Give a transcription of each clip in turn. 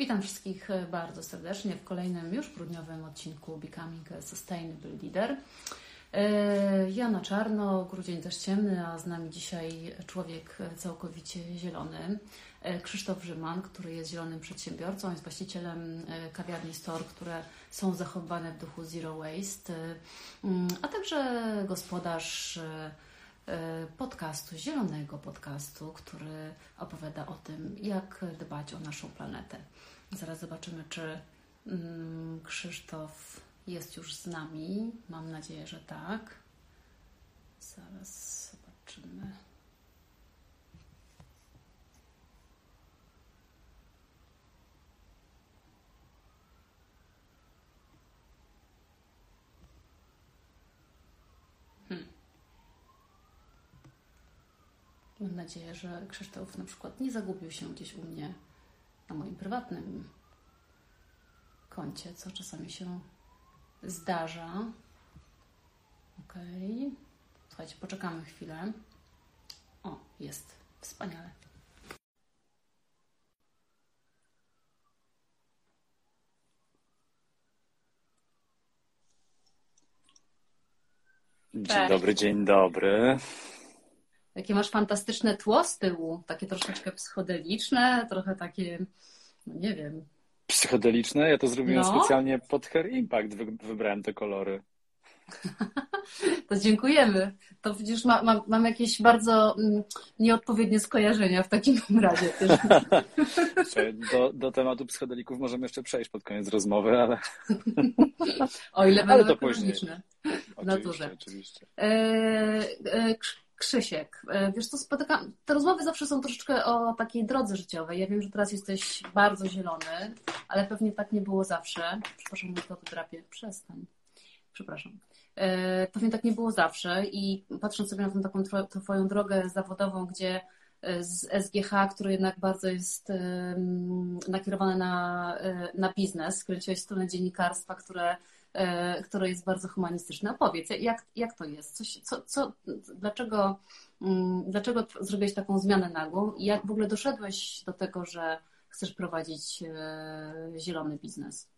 Witam wszystkich bardzo serdecznie w kolejnym już grudniowym odcinku Becoming Sustainable Leader. E, ja na czarno, grudzień też ciemny, a z nami dzisiaj człowiek całkowicie zielony. E, Krzysztof Rzyman, który jest zielonym przedsiębiorcą, jest właścicielem e, kawiarni Store, które są zachowane w duchu Zero Waste, mm, a także gospodarz podcastu, zielonego podcastu, który opowiada o tym, jak dbać o naszą planetę. Zaraz zobaczymy, czy mm, Krzysztof jest już z nami. Mam nadzieję, że tak. Zaraz zobaczymy. Mam nadzieję, że Krzysztof na przykład nie zagubił się gdzieś u mnie na moim prywatnym koncie, co czasami się zdarza. Ok. Słuchajcie, poczekamy chwilę. O, jest. Wspaniale. Dzień dobry, dzień dobry. Jakie masz fantastyczne tło z tyłu, takie troszeczkę psychodeliczne, trochę takie, no nie wiem, psychodeliczne. Ja to zrobiłem no. specjalnie pod Hair Impact, wybrałem te kolory. To dziękujemy. To widzisz, ma, ma, mam jakieś bardzo mm, nieodpowiednie skojarzenia w takim razie do, do tematu psychodelików możemy jeszcze przejść pod koniec rozmowy, ale. O ile będą ekologiczne. W naturze. Oczywiście. Krzysiek, e, wiesz co, spotykam, te rozmowy zawsze są troszeczkę o takiej drodze życiowej. Ja wiem, że teraz jesteś bardzo zielony, ale pewnie tak nie było zawsze. Przepraszam, to drapie. Przestań. Przepraszam. E, pewnie tak nie było zawsze i patrząc sobie na tą taką twoją drogę zawodową, gdzie e, z SGH, który jednak bardzo jest nakierowany na, na biznes, skręciłeś stronę dziennikarstwa, które które jest bardzo humanistyczne. Opowiedz, jak, jak to jest? Coś, co, co, dlaczego, mm, dlaczego zrobiłeś taką zmianę nagłą i jak w ogóle doszedłeś do tego, że chcesz prowadzić e, zielony biznes?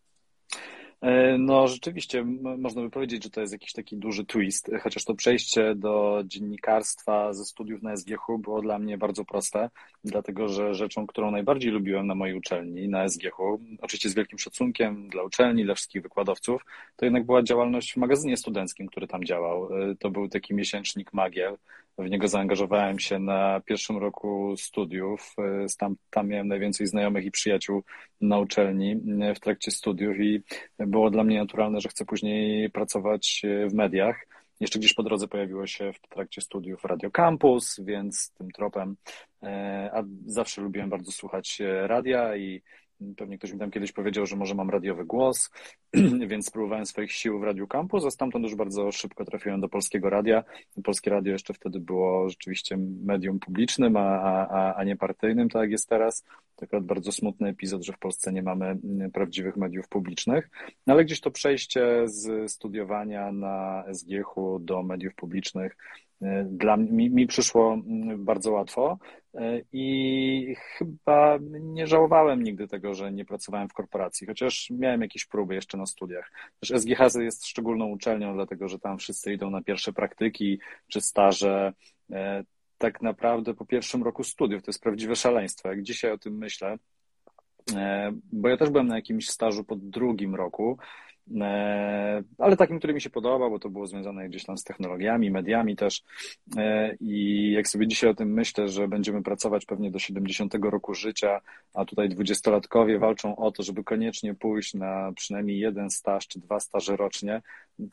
E, no, rzeczywiście, można by powiedzieć, że to jest jakiś taki duży twist, chociaż to przejście do dziennikarstwa ze studiów na SGH było dla mnie bardzo proste, dlatego że rzeczą, którą najbardziej lubiłem na mojej uczelni, na SGH, oczywiście z wielkim szacunkiem dla uczelni, dla wszystkich wykładowców, to jednak była działalność w magazynie studenckim, który tam działał. E, to był taki miesięcznik Magiel. W niego zaangażowałem się na pierwszym roku studiów. E, tam, tam miałem najwięcej znajomych i przyjaciół na uczelni w trakcie studiów i było dla mnie naturalne, że chcę później pracować e, w mediach. Jeszcze gdzieś po drodze pojawiło się w trakcie studiów Radio Campus, więc tym tropem, e, a zawsze lubiłem bardzo słuchać e, radia i Pewnie ktoś mi tam kiedyś powiedział, że może mam radiowy głos, więc spróbowałem swoich sił w Radiu Campus, a stamtąd już bardzo szybko trafiłem do Polskiego Radia. Polskie Radio jeszcze wtedy było rzeczywiście medium publicznym, a, a, a nie partyjnym, tak jak jest teraz. To akurat bardzo smutny epizod, że w Polsce nie mamy mm, prawdziwych mediów publicznych. No ale gdzieś to przejście z studiowania na SGH-u do mediów publicznych E, dla mi, mi przyszło mm, bardzo łatwo i chyba nie żałowałem nigdy tego, że nie pracowałem w korporacji, chociaż miałem jakieś próby jeszcze na studiach. Też SGH jest szczególną uczelnią, dlatego że tam wszyscy idą na pierwsze praktyki czy staże. E, tak naprawdę po pierwszym roku studiów to jest prawdziwe szaleństwo. Jak dzisiaj o tym myślę, bo ja też byłem na jakimś stażu po drugim roku E, ale takim, który mi się podobał, bo to było związane gdzieś tam z technologiami, mediami też. E, I jak sobie dzisiaj o tym myślę, że będziemy pracować pewnie do 70 roku życia, a tutaj dwudziestolatkowie walczą o to, żeby koniecznie pójść na przynajmniej jeden staż czy dwa staże rocznie,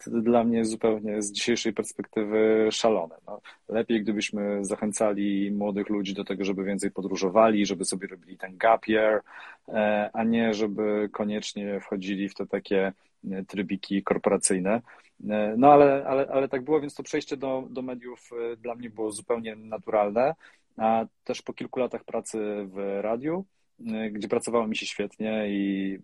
to dla mnie zupełnie z dzisiejszej perspektywy szalone. No, lepiej, gdybyśmy zachęcali młodych ludzi do tego, żeby więcej podróżowali, żeby sobie robili ten gap year, e, a nie żeby koniecznie wchodzili w te takie E, trybiki korporacyjne. E, no ale, ale, ale tak było, więc to przejście do, do mediów e, dla mnie było zupełnie naturalne, a też po kilku latach pracy w radiu, gdzie pracowało mi się świetnie i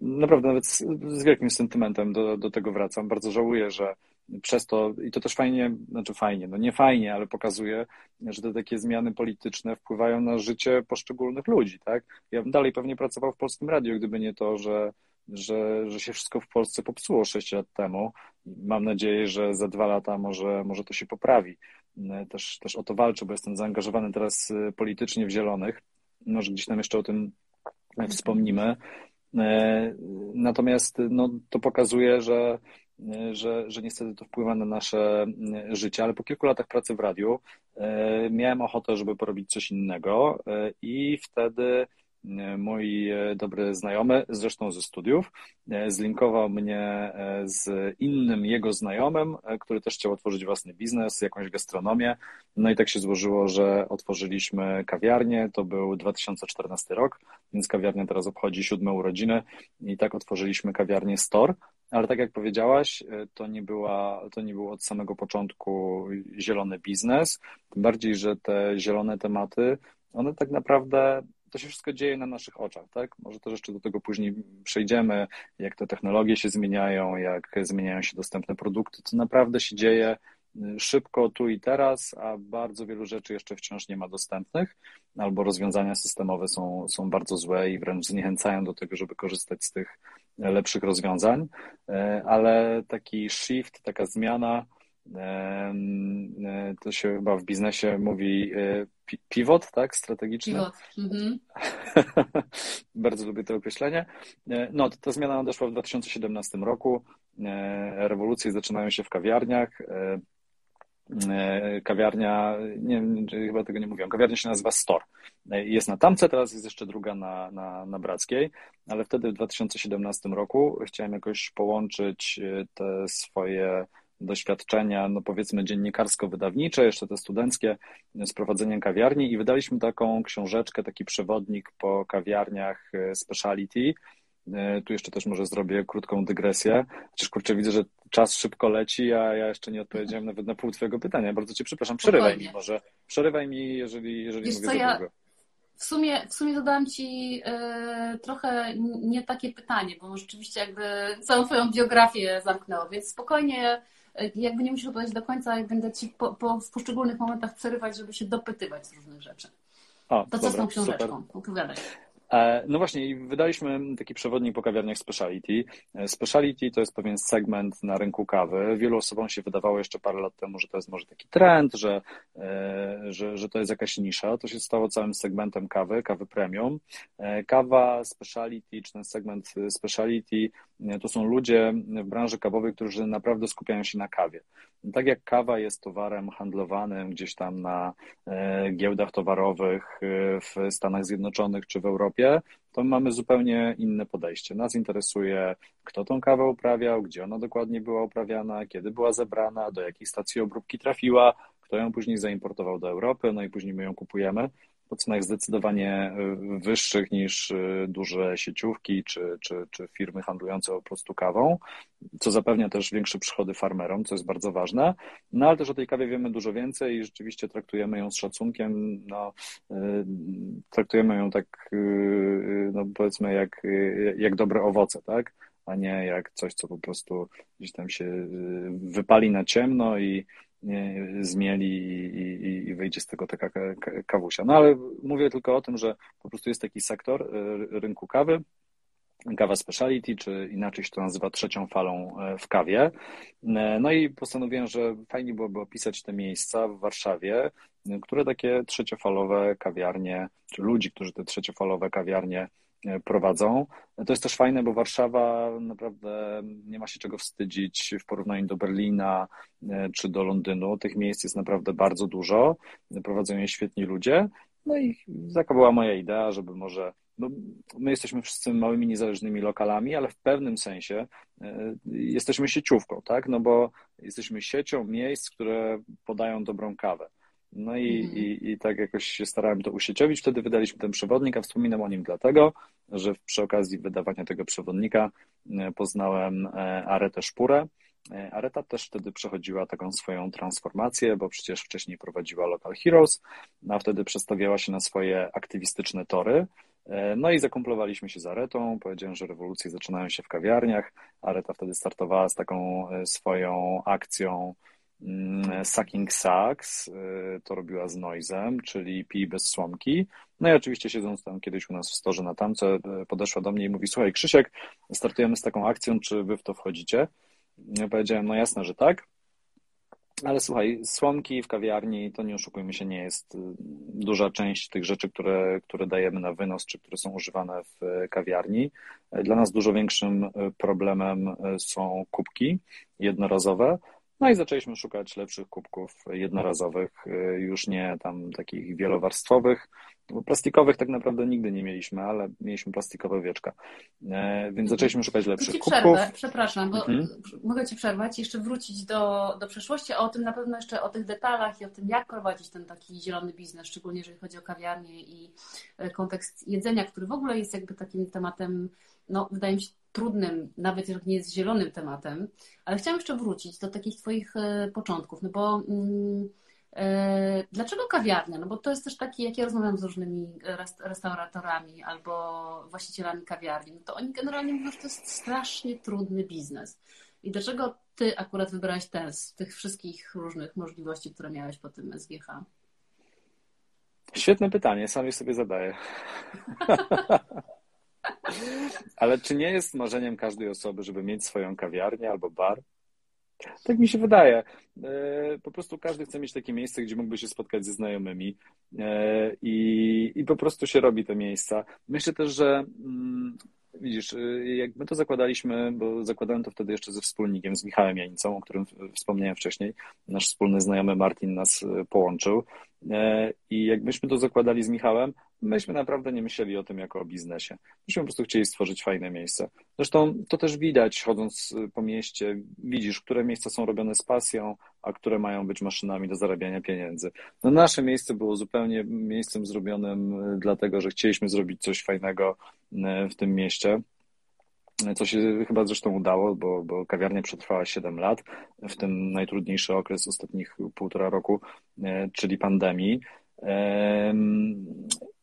naprawdę nawet z, z wielkim sentymentem do, do tego wracam. Bardzo żałuję, że przez to, i to też fajnie, znaczy fajnie, no nie fajnie, ale pokazuje, że te takie zmiany polityczne wpływają na życie poszczególnych ludzi, tak? Ja bym dalej pewnie pracował w Polskim Radiu, gdyby nie to, że, że, że się wszystko w Polsce popsuło 6 lat temu. Mam nadzieję, że za dwa lata może, może to się poprawi. Też, też o to walczę, bo jestem zaangażowany teraz y, politycznie w Zielonych. Może gdzieś tam jeszcze o tym wspomnimy. E, natomiast no, to pokazuje, że, że, że niestety to wpływa na nasze życie, ale po kilku latach pracy w radiu e, miałem ochotę, żeby porobić coś innego e, i wtedy mój dobry znajomy, zresztą ze studiów, zlinkował mnie z innym jego znajomym, który też chciał otworzyć własny biznes, jakąś gastronomię. No i tak się złożyło, że otworzyliśmy kawiarnię. To był 2014 rok, więc kawiarnia teraz obchodzi siódme urodziny i tak otworzyliśmy kawiarnię Store. Ale tak jak powiedziałaś, to nie, była, to nie był od samego początku zielony biznes. Tym bardziej, że te zielone tematy, one tak naprawdę to się wszystko dzieje na naszych oczach, tak? Może też jeszcze do tego później przejdziemy, jak te technologie się zmieniają, jak zmieniają się dostępne produkty, to naprawdę się dzieje y, szybko tu i teraz, a bardzo wielu rzeczy jeszcze wciąż nie ma dostępnych, albo rozwiązania systemowe są, są bardzo złe i wręcz zniechęcają do tego, żeby korzystać z tych lepszych rozwiązań, y, ale taki shift, taka zmiana, to się chyba w biznesie mówi pivot, tak, strategiczny. Pivot. Mhm. Bardzo lubię to określenie. E, no, ta zmiana nadeszła w 2017 roku. E, rewolucje zaczynają się w kawiarniach. E, kawiarnia, nie wiem, chyba tego nie mówiłem, kawiarnia się nazywa Store. Jest na Tamce, teraz jest jeszcze druga na, na, na Brackiej, ale wtedy w 2017 roku chciałem jakoś połączyć te swoje doświadczenia, no powiedzmy dziennikarsko-wydawnicze, jeszcze te studenckie z prowadzeniem kawiarni i wydaliśmy taką książeczkę, taki przewodnik po kawiarniach e, speciality. E, tu jeszcze też może zrobię krótką dygresję. Chociaż kurczę, widzę, że czas szybko leci, a ja jeszcze nie odpowiedziałem nawet na pół Twojego pytania. Bardzo Cię przepraszam. Przerywaj mi może. Przerywaj mi, jeżeli, jeżeli Wiesz mówię co, ja... W sumie, w sumie zadałam Ci y, trochę nie takie pytanie, bo rzeczywiście jakby całą Twoją biografię zamknęło, więc spokojnie jakby nie musisz odpowiedzieć do końca, jak będę ci po, po, w poszczególnych momentach przerywać, żeby się dopytywać z różnych rzeczy. O, to co dobra, z tą książeczką? Super. Opowiadaj. E, no właśnie, wydaliśmy taki przewodnik po kawiarniach speciality. E, speciality to jest pewien segment na rynku kawy. Wielu osobom się wydawało jeszcze parę lat temu, że to jest może taki trend, że, e, że, że to jest jakaś nisza. To się stało całym segmentem kawy, kawy premium. Kawa speciality, czy ten segment speciality, to są ludzie w branży kawowej, którzy naprawdę skupiają się na kawie. Tak jak kawa jest towarem handlowanym gdzieś tam na giełdach towarowych w Stanach Zjednoczonych czy w Europie, Europie, to mamy zupełnie inne podejście. Nas interesuje, kto tą kawę uprawiał, gdzie ona dokładnie była uprawiana, kiedy była zebrana, do jakiej stacji obróbki trafiła, kto ją później zaimportował do Europy, no i później my ją kupujemy po cenach zdecydowanie y, wyższych niż y, duże sieciówki czy, czy, czy firmy handlujące po prostu kawą, co zapewnia też większe przychody farmerom, co jest bardzo ważne. No ale też o tej kawie wiemy dużo więcej i rzeczywiście traktujemy ją z szacunkiem. No, y, traktujemy ją tak, no powiedzmy, jak, jak dobre owoce, tak? A nie jak coś, co po prostu gdzieś tam się wypali na ciemno i zmieli i, i, i wyjdzie z tego taka kawusia. No ale mówię tylko o tym, że po prostu jest taki sektor e, rynku kawy, kawa speciality, czy inaczej się to nazywa trzecią falą e, w kawie. E, no i postanowiłem, że fajnie byłoby opisać te miejsca w Warszawie, które takie trzeciofalowe kawiarnie, czy ludzi, którzy te trzeciofalowe kawiarnie prowadzą. To jest też fajne, bo Warszawa naprawdę nie ma się czego wstydzić w porównaniu do Berlina e, czy do Londynu. Tych miejsc jest naprawdę bardzo dużo. Prowadzą je świetni ludzie. No i taka była moja idea, żeby może. No, my jesteśmy wszyscy małymi, niezależnymi lokalami, ale w pewnym sensie e, jesteśmy sieciówką, tak? No bo jesteśmy siecią miejsc, które podają dobrą kawę. No i, mhm. i, i tak jakoś się starałem to usieciowić. Wtedy wydaliśmy ten przewodnik, a wspominam o nim dlatego, że przy okazji wydawania tego przewodnika e, poznałem e, Aretę Szpurę. E, Areta też wtedy przechodziła taką swoją transformację, bo przecież wcześniej prowadziła Local Heroes, a wtedy przestawiała się na swoje aktywistyczne tory. No i zakomplowaliśmy się z Aretą. Powiedziałem, że rewolucje zaczynają się w kawiarniach. Areta wtedy startowała z taką swoją akcją sucking Sucks, y, to robiła z Noizem, czyli pij bez słomki. No i oczywiście siedząc tam kiedyś u nas w storze na tamce, y, podeszła do mnie i mówi, słuchaj Krzysiek, startujemy z taką akcją, czy wy w to wchodzicie? Ja powiedziałem, no jasne, że tak. Ale słuchaj, słomki w kawiarni, to nie oszukujmy się, nie jest y, duża część tych rzeczy, które, które dajemy na wynos, czy które są używane w kawiarni. Dla nas dużo większym problemem są kubki jednorazowe, no i zaczęliśmy szukać lepszych kubków jednorazowych, y, już nie tam takich wielowarstwowych, bo plastikowych tak naprawdę nigdy nie mieliśmy, ale mieliśmy plastikowe wieczka. E, więc zaczęliśmy szukać lepszych ci kubków. Przerwę, przepraszam, bo mhm. mogę Ci przerwać, jeszcze wrócić do, do przeszłości, a o tym na pewno jeszcze o tych detalach i o tym, jak prowadzić ten taki zielony biznes, szczególnie jeżeli chodzi o kawiarnię i e, kontekst jedzenia, który w ogóle jest jakby takim tematem, no wydaje mi się, trudnym, nawet jak nie jest zielonym tematem, ale chciałam jeszcze wrócić do takich Twoich e, początków, no bo mm, e, dlaczego kawiarnia? No bo to jest też taki, jak ja rozmawiam z różnymi restauratorami albo właścicielami kawiarni, no to oni generalnie mówią, że to jest strasznie trudny biznes. I dlaczego Ty akurat wybrałeś ten z tych wszystkich różnych możliwości, które miałeś po tym SGH? Świetne pytanie, sam je sobie zadaję. Ale czy nie jest marzeniem każdej osoby, żeby mieć swoją kawiarnię albo bar? Tak mi się wydaje. E, po prostu każdy chce mieć takie miejsce, gdzie mógłby się spotkać ze znajomymi e, i, i po prostu się robi te miejsca. Myślę też, że mm, widzisz, e, jak my to zakładaliśmy, bo zakładałem to wtedy jeszcze ze wspólnikiem, z Michałem Janicą, o którym wspomniałem wcześniej. Nasz wspólny znajomy Martin nas połączył. I jak myśmy to zakładali z Michałem, myśmy naprawdę nie myśleli o tym jako o biznesie. Myśmy po prostu chcieli stworzyć fajne miejsce. Zresztą to też widać, chodząc po mieście, widzisz, które miejsca są robione z pasją, a które mają być maszynami do zarabiania pieniędzy. No nasze miejsce było zupełnie miejscem zrobionym dlatego, że chcieliśmy zrobić coś fajnego e, w tym mieście co się chyba zresztą udało, bo, bo kawiarnia przetrwała 7 lat, w tym najtrudniejszy okres ostatnich półtora roku, e, czyli pandemii.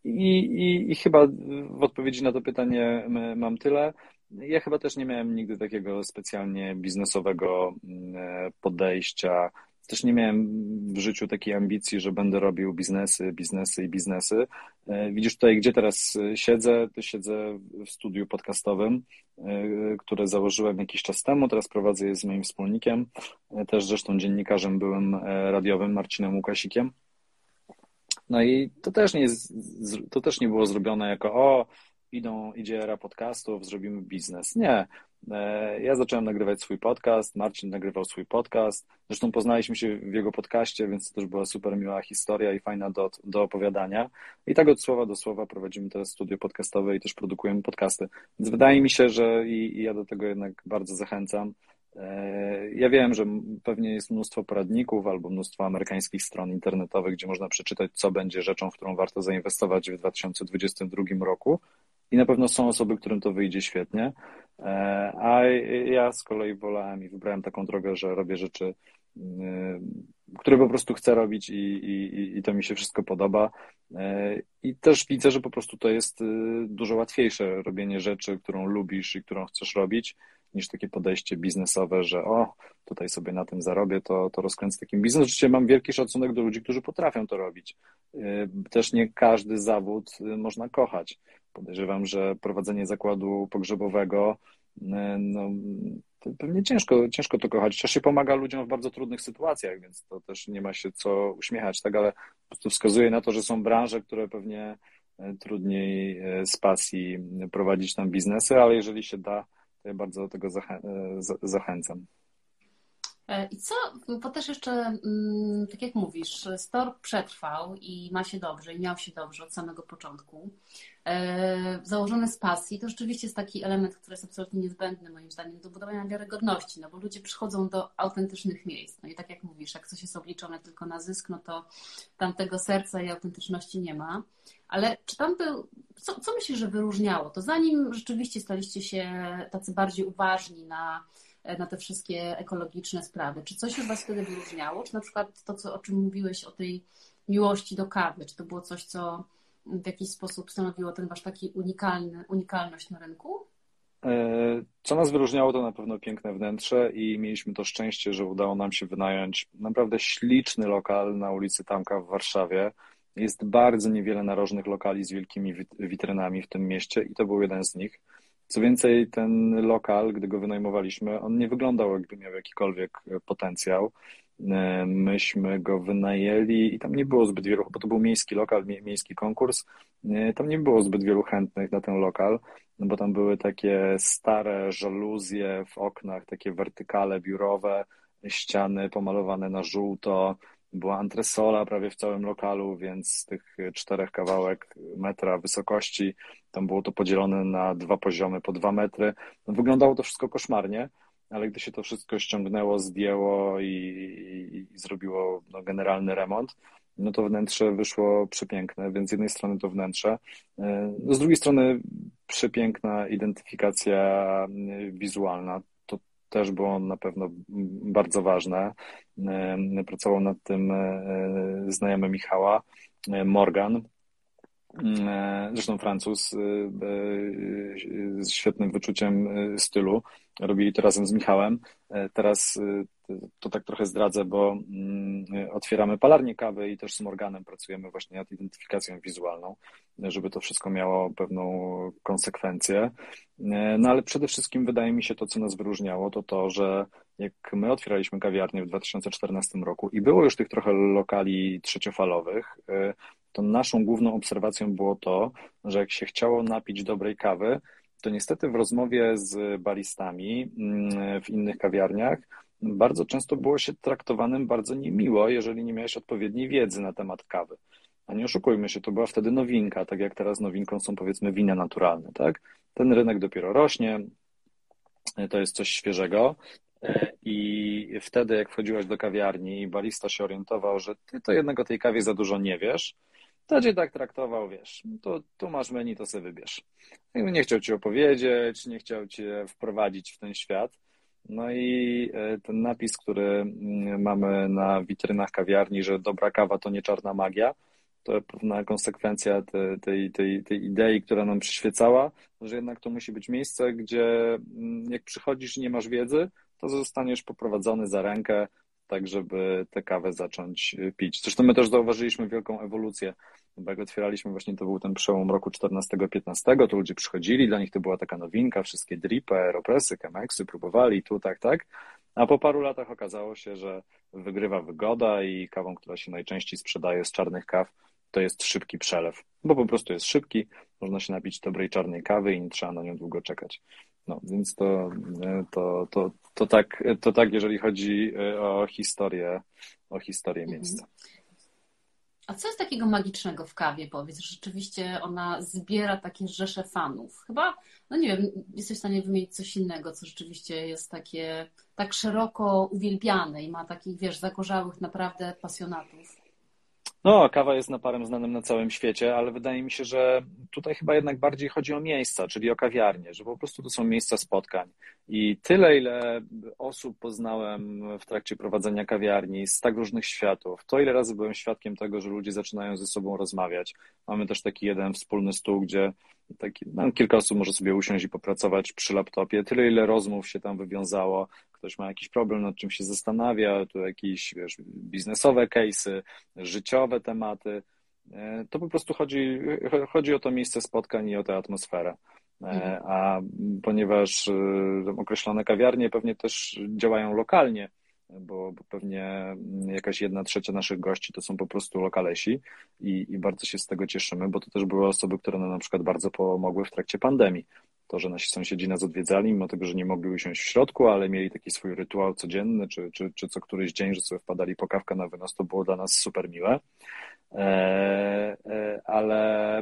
I, i, I chyba w odpowiedzi na to pytanie mam tyle. Ja chyba też nie miałem nigdy takiego specjalnie biznesowego podejścia. Też nie miałem w życiu takiej ambicji, że będę robił biznesy, biznesy i biznesy. E, widzisz tutaj, gdzie teraz siedzę? To siedzę w studiu podcastowym, e, które założyłem jakiś czas temu. Teraz prowadzę je z moim wspólnikiem, e, też zresztą dziennikarzem byłem radiowym Marcinem Łukasikiem. No i to też nie, to też nie było zrobione jako o, idą, idzie era podcastów, zrobimy biznes. Nie. E, ja zacząłem nagrywać swój podcast, Marcin nagrywał swój podcast. Zresztą poznaliśmy się w jego podcaście, więc to też była super miła historia i fajna do, do opowiadania. I tak od słowa do słowa prowadzimy teraz studio podcastowe i też produkujemy podcasty. Więc wydaje mi się, że i, i ja do tego jednak bardzo zachęcam. E, ja wiem, że pewnie jest mnóstwo poradników albo mnóstwo amerykańskich stron internetowych, gdzie można przeczytać, co będzie rzeczą, w którą warto zainwestować w 2022 roku. I na pewno są osoby, którym to wyjdzie świetnie. E, a ja z kolei wolałem i wybrałem taką drogę, że robię rzeczy, y, które po prostu chcę robić i, i, i to mi się wszystko podoba. E, I też widzę, że po prostu to jest y, dużo łatwiejsze robienie rzeczy, którą lubisz i którą chcesz robić niż takie podejście biznesowe, że o, tutaj sobie na tym zarobię, to, to rozkręcę takim biznes. Oczywiście mam wielki szacunek do ludzi, którzy potrafią to robić. Y, też nie każdy zawód y, można kochać. Podejrzewam, że prowadzenie zakładu pogrzebowego, y, no, pewnie ciężko, ciężko to kochać, chociaż się pomaga ludziom w bardzo trudnych sytuacjach, więc to też nie ma się co uśmiechać, tak, ale prostu wskazuje na to, że są branże, które pewnie trudniej z pasji prowadzić tam biznesy, ale jeżeli się da, ja bardzo do tego zachę e, zachęcam. E, I co, bo też jeszcze, mm, tak jak mówisz, Store przetrwał i ma się dobrze, i miał się dobrze od samego początku. E, założony z pasji to rzeczywiście jest taki element, który jest absolutnie niezbędny moim zdaniem do budowania wiarygodności, no bo ludzie przychodzą do autentycznych miejsc. No i tak jak mówisz, jak coś jest obliczone tylko na zysk, no to tam tego serca i autentyczności nie ma. Ale czy tam był, co, co myślisz, że wyróżniało to? Zanim rzeczywiście staliście się tacy bardziej uważni na, na te wszystkie ekologiczne sprawy, czy coś już Was wtedy wyróżniało? Czy na przykład to, co, o czym mówiłeś, o tej miłości do kawy, czy to było coś, co w jakiś sposób stanowiło ten wasz taki unikalny, unikalność na rynku? E, co nas wyróżniało, to na pewno piękne wnętrze i mieliśmy to szczęście, że udało nam się wynająć naprawdę śliczny lokal na ulicy Tamka w Warszawie. Jest bardzo niewiele narożnych lokali z wielkimi witrynami w tym mieście i to był jeden z nich. Co więcej, ten lokal, gdy go wynajmowaliśmy, on nie wyglądał, jakby miał jakikolwiek potencjał. E, myśmy go wynajęli i tam nie było zbyt wielu, bo to był miejski lokal, miejski konkurs. E, tam nie było zbyt wielu chętnych na ten lokal, no bo tam były takie stare żaluzje w oknach, takie wertykale biurowe, ściany pomalowane na żółto. Była antresola prawie w całym lokalu, więc tych czterech kawałek metra wysokości tam było to podzielone na dwa poziomy po dwa metry. No, wyglądało to wszystko koszmarnie ale gdy się to wszystko ściągnęło, zdjęło i, i, i zrobiło no, generalny remont, no to wnętrze wyszło przepiękne, więc z jednej strony to wnętrze, e, no z drugiej strony przepiękna identyfikacja e, wizualna. Też było na pewno bardzo ważne. E, pracował nad tym znajomy Michała, Morgan, zresztą Francuz z świetnym wyczuciem stylu. Robili to razem z Michałem. Teraz to tak trochę zdradzę, bo mm, otwieramy palarnię kawy i też z Morganem pracujemy właśnie nad identyfikacją wizualną, żeby to wszystko miało pewną konsekwencję. No ale przede wszystkim wydaje mi się to, co nas wyróżniało, to to, że jak my otwieraliśmy kawiarnię w 2014 roku i było już tych trochę lokali trzeciofalowych, to naszą główną obserwacją było to, że jak się chciało napić dobrej kawy, to niestety w rozmowie z baristami mm, w innych kawiarniach bardzo często było się traktowanym bardzo niemiło, jeżeli nie miałeś odpowiedniej wiedzy na temat kawy. A nie oszukujmy się, to była wtedy nowinka, tak jak teraz nowinką są powiedzmy wina naturalne, tak? Ten rynek dopiero rośnie, to jest coś świeżego. I wtedy, jak wchodziłaś do kawiarni i barista się orientował, że ty to jednak o tej kawie za dużo nie wiesz, to cię tak traktował, wiesz, to tu masz menu, to sobie wybierz. Nie chciał ci opowiedzieć, nie chciał cię wprowadzić w ten świat. No i e, ten napis, który mm, mamy na witrynach kawiarni, że dobra kawa to nie czarna magia, to pewna konsekwencja tej, tej, tej, tej idei, która nam przyświecała, że jednak to musi być miejsce, gdzie mm, jak przychodzisz i nie masz wiedzy, to zostaniesz poprowadzony za rękę, tak żeby tę kawę zacząć y, pić. Zresztą my też zauważyliśmy wielką ewolucję, bo jak otwieraliśmy właśnie, to był ten przełom roku 14-15, to ludzie przychodzili, dla nich to była taka nowinka, wszystkie dripy, aeropresy, chemeksy próbowali tu, tak, tak, a po paru latach okazało się, że wygrywa wygoda i kawą, która się najczęściej sprzedaje z czarnych kaw, to jest szybki przelew, bo po prostu jest szybki, można się napić dobrej czarnej kawy i nie trzeba na nią długo czekać. No, więc to, to, to, to, tak, to tak, jeżeli chodzi e, o historię, o historię mhm. miejsca. A co jest takiego magicznego w kawie, powiedz? Rzeczywiście ona zbiera takie rzesze fanów. Chyba, no nie wiem, jesteś w stanie wymienić coś innego, co rzeczywiście jest takie tak szeroko uwielbiane i ma takich, wiesz, zagorzałych naprawdę pasjonatów. No, kawa jest naparem znanym na całym świecie, ale wydaje mi się, że tutaj chyba jednak bardziej chodzi o miejsca, czyli o kawiarnie, że po prostu to są miejsca spotkań. I tyle, ile osób poznałem w trakcie prowadzenia kawiarni z tak różnych światów, to ile razy byłem świadkiem tego, że ludzie zaczynają ze sobą rozmawiać. Mamy też taki jeden wspólny stół, gdzie taki, no, kilka osób może sobie usiąść i popracować przy laptopie. Tyle, ile rozmów się tam wywiązało. Ktoś ma jakiś problem, nad czym się zastanawia, tu jakieś wiesz, biznesowe case'y, życiowe tematy. E, to po prostu chodzi, chodzi o to miejsce spotkań i o tę atmosferę. E, mhm. A ponieważ e, określone kawiarnie pewnie też działają lokalnie, bo, pewnie jakaś jedna trzecia naszych gości to są po prostu lokalesi i, i bardzo się z tego cieszymy, bo to też były osoby, które nam na przykład bardzo pomogły w trakcie pandemii. To, że nasi sąsiedzi nas odwiedzali, mimo tego, że nie mogli usiąść w środku, ale mieli taki swój rytuał codzienny, czy, czy, czy co któryś dzień, że sobie wpadali po kawkę na wynos, to było dla nas super miłe. E, e, ale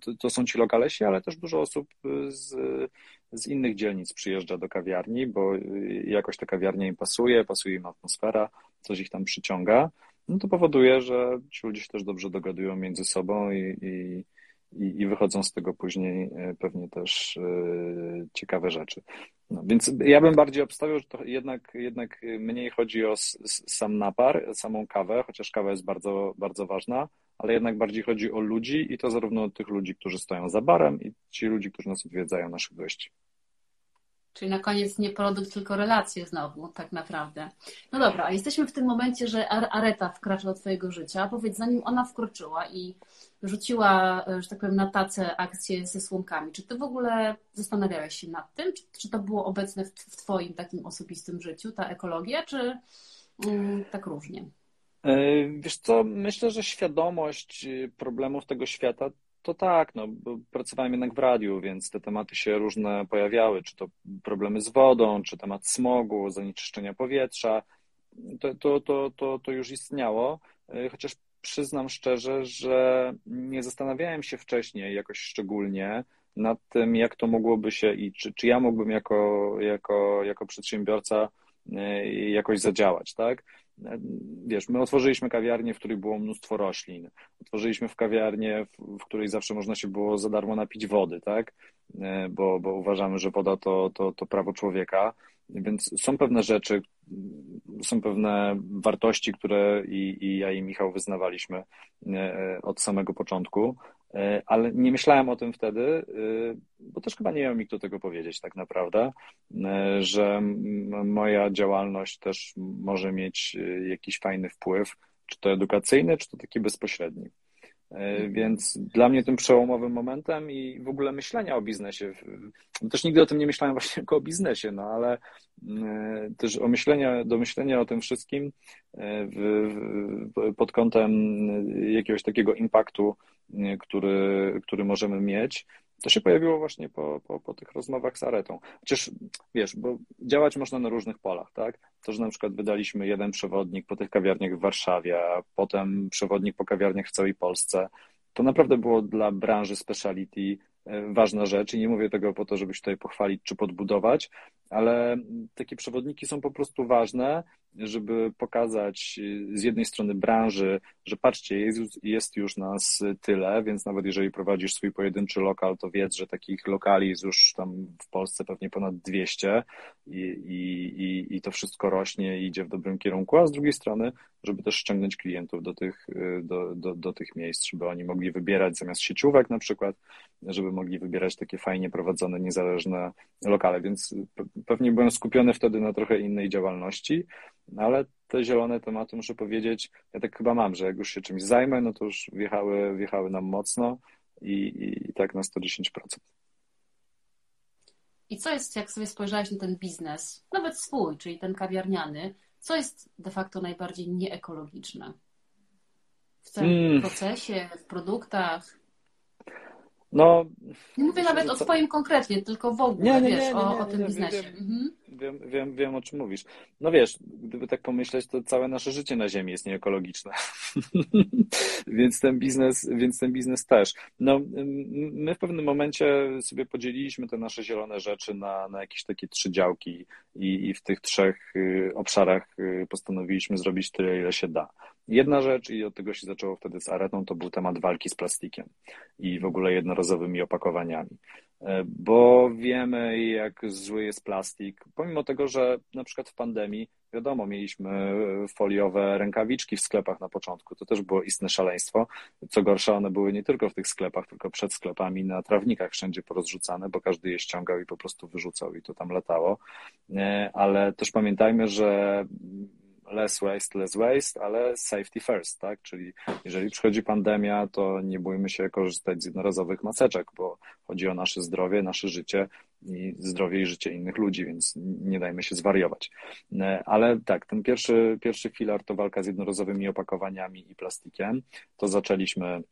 to, to są ci lokalesi, ale też dużo osób z z innych dzielnic przyjeżdża do kawiarni, bo jakoś ta kawiarnia im pasuje, pasuje im atmosfera, coś ich tam przyciąga, no to powoduje, że ci ludzie się też dobrze dogadują między sobą i, i, i wychodzą z tego później e, pewnie też e, ciekawe rzeczy. No, więc ja bym bardziej obstawiał, że to jednak, jednak mniej chodzi o sam napar, samą kawę, chociaż kawa jest bardzo, bardzo ważna, ale jednak bardziej chodzi o ludzi i to zarówno tych ludzi, którzy stoją za barem i ci ludzi, którzy nas odwiedzają, naszych gości. Czyli na koniec nie produkt, tylko relacje znowu, tak naprawdę. No dobra, a jesteśmy w tym momencie, że Areta wkracza do Twojego życia. Powiedz, zanim ona wkroczyła i rzuciła, że tak powiem, na tacę akcję ze słomkami, czy Ty w ogóle zastanawiałeś się nad tym? Czy, czy to było obecne w, w Twoim takim osobistym życiu, ta ekologia, czy mm, tak różnie? E, wiesz co, myślę, że świadomość problemów tego świata to tak, no, pracowałem jednak w radiu, więc te tematy się różne pojawiały, czy to problemy z wodą, czy temat smogu, zanieczyszczenia powietrza, to, to, to, to, to już istniało, e, chociaż przyznam szczerze, że nie zastanawiałem się wcześniej jakoś szczególnie nad tym, jak to mogłoby się i czy, czy ja mógłbym jako, jako, jako przedsiębiorca e, jakoś zadziałać, tak? Wiesz, my otworzyliśmy kawiarnię, w której było mnóstwo roślin. Otworzyliśmy w kawiarnię, w, której zawsze można się było za darmo napić wody, tak? E, bo, bo uważamy, że woda to, to, to prawo człowieka. Więc są pewne rzeczy, są pewne wartości, które i, i ja i Michał wyznawaliśmy e, od samego początku, e, ale nie myślałem o tym wtedy, e, bo też chyba nie miał mi kto tego powiedzieć tak naprawdę, że moja działalność też może mieć jakiś fajny wpływ, czy to edukacyjny, czy to taki bezpośredni. E, więc dla mnie tym przełomowym momentem i w ogóle myślenia o biznesie, też nigdy o tym nie myślałem właśnie tylko o biznesie, no ale e, też o myślenia, do myślenia o tym wszystkim e, w, pod kątem jakiegoś takiego impaktu, który, który możemy mieć, to się pojawiło właśnie po, po, po tych rozmowach z Aretą. Chociaż wiesz, bo działać można na różnych polach, tak? To, że na przykład wydaliśmy jeden przewodnik po tych kawiarniach w Warszawie, a potem przewodnik po kawiarniach w całej Polsce, to naprawdę było dla branży speciality e, ważna rzecz i nie mówię tego po to, żeby się tutaj pochwalić czy podbudować, ale takie przewodniki są po prostu ważne żeby pokazać z jednej strony branży, że patrzcie, jest, jest już nas tyle, więc nawet jeżeli prowadzisz swój pojedynczy lokal, to wiedz, że takich lokali jest już tam w Polsce pewnie ponad 200 i, i, i to wszystko rośnie i idzie w dobrym kierunku, a z drugiej strony, żeby też ściągnąć klientów do tych, do, do, do tych miejsc, żeby oni mogli wybierać zamiast sieciówek na przykład, żeby mogli wybierać takie fajnie prowadzone, niezależne lokale, więc pewnie byłem skupiony wtedy na trochę innej działalności, no ale te zielone tematy, muszę powiedzieć, ja tak chyba mam, że jak już się czymś zajmę, no to już wjechały, wjechały nam mocno i, i, i tak na 110%. I co jest, jak sobie spojrzałeś na ten biznes, nawet swój, czyli ten kawiarniany, co jest de facto najbardziej nieekologiczne? W całym mm. procesie, w produktach? No, nie mówię nawet o swoim konkretnie, tylko w ogóle, nie, nie, wiesz, nie, o, o, tym biznesie. Mhm. Wiem, wiem, wiem, o czym mówisz. No wiesz, gdyby tak pomyśleć, to całe nasze życie na Ziemi jest nieekologiczne. więc ten biznes, więc ten biznes też. No, my w pewnym momencie sobie podzieliliśmy te nasze zielone rzeczy na, na jakieś takie trzy działki i, i w tych trzech y, obszarach y, postanowiliśmy zrobić tyle, ile się da. Jedna rzecz, i od tego się zaczęło wtedy z aretą, to był temat walki z plastikiem i w ogóle jednorazowymi opakowaniami. E, bo wiemy, jak zły jest plastik. Pomimo tego, że na przykład w pandemii, wiadomo, mieliśmy foliowe rękawiczki w sklepach na początku, to też było istne szaleństwo. Co gorsza, one były nie tylko w tych sklepach, tylko przed sklepami na trawnikach wszędzie porozrzucane, bo każdy je ściągał i po prostu wyrzucał i to tam latało. E, ale też pamiętajmy, że less waste, less waste, ale safety first, tak? Czyli jeżeli przychodzi pandemia, to nie bójmy się korzystać z jednorazowych maseczek, bo chodzi o nasze zdrowie, nasze życie i zdrowie i życie innych ludzi, więc nie dajmy się zwariować. E, ale tak, ten pierwszy, pierwszy filar to walka z jednorazowymi opakowaniami i plastikiem. To zaczęliśmy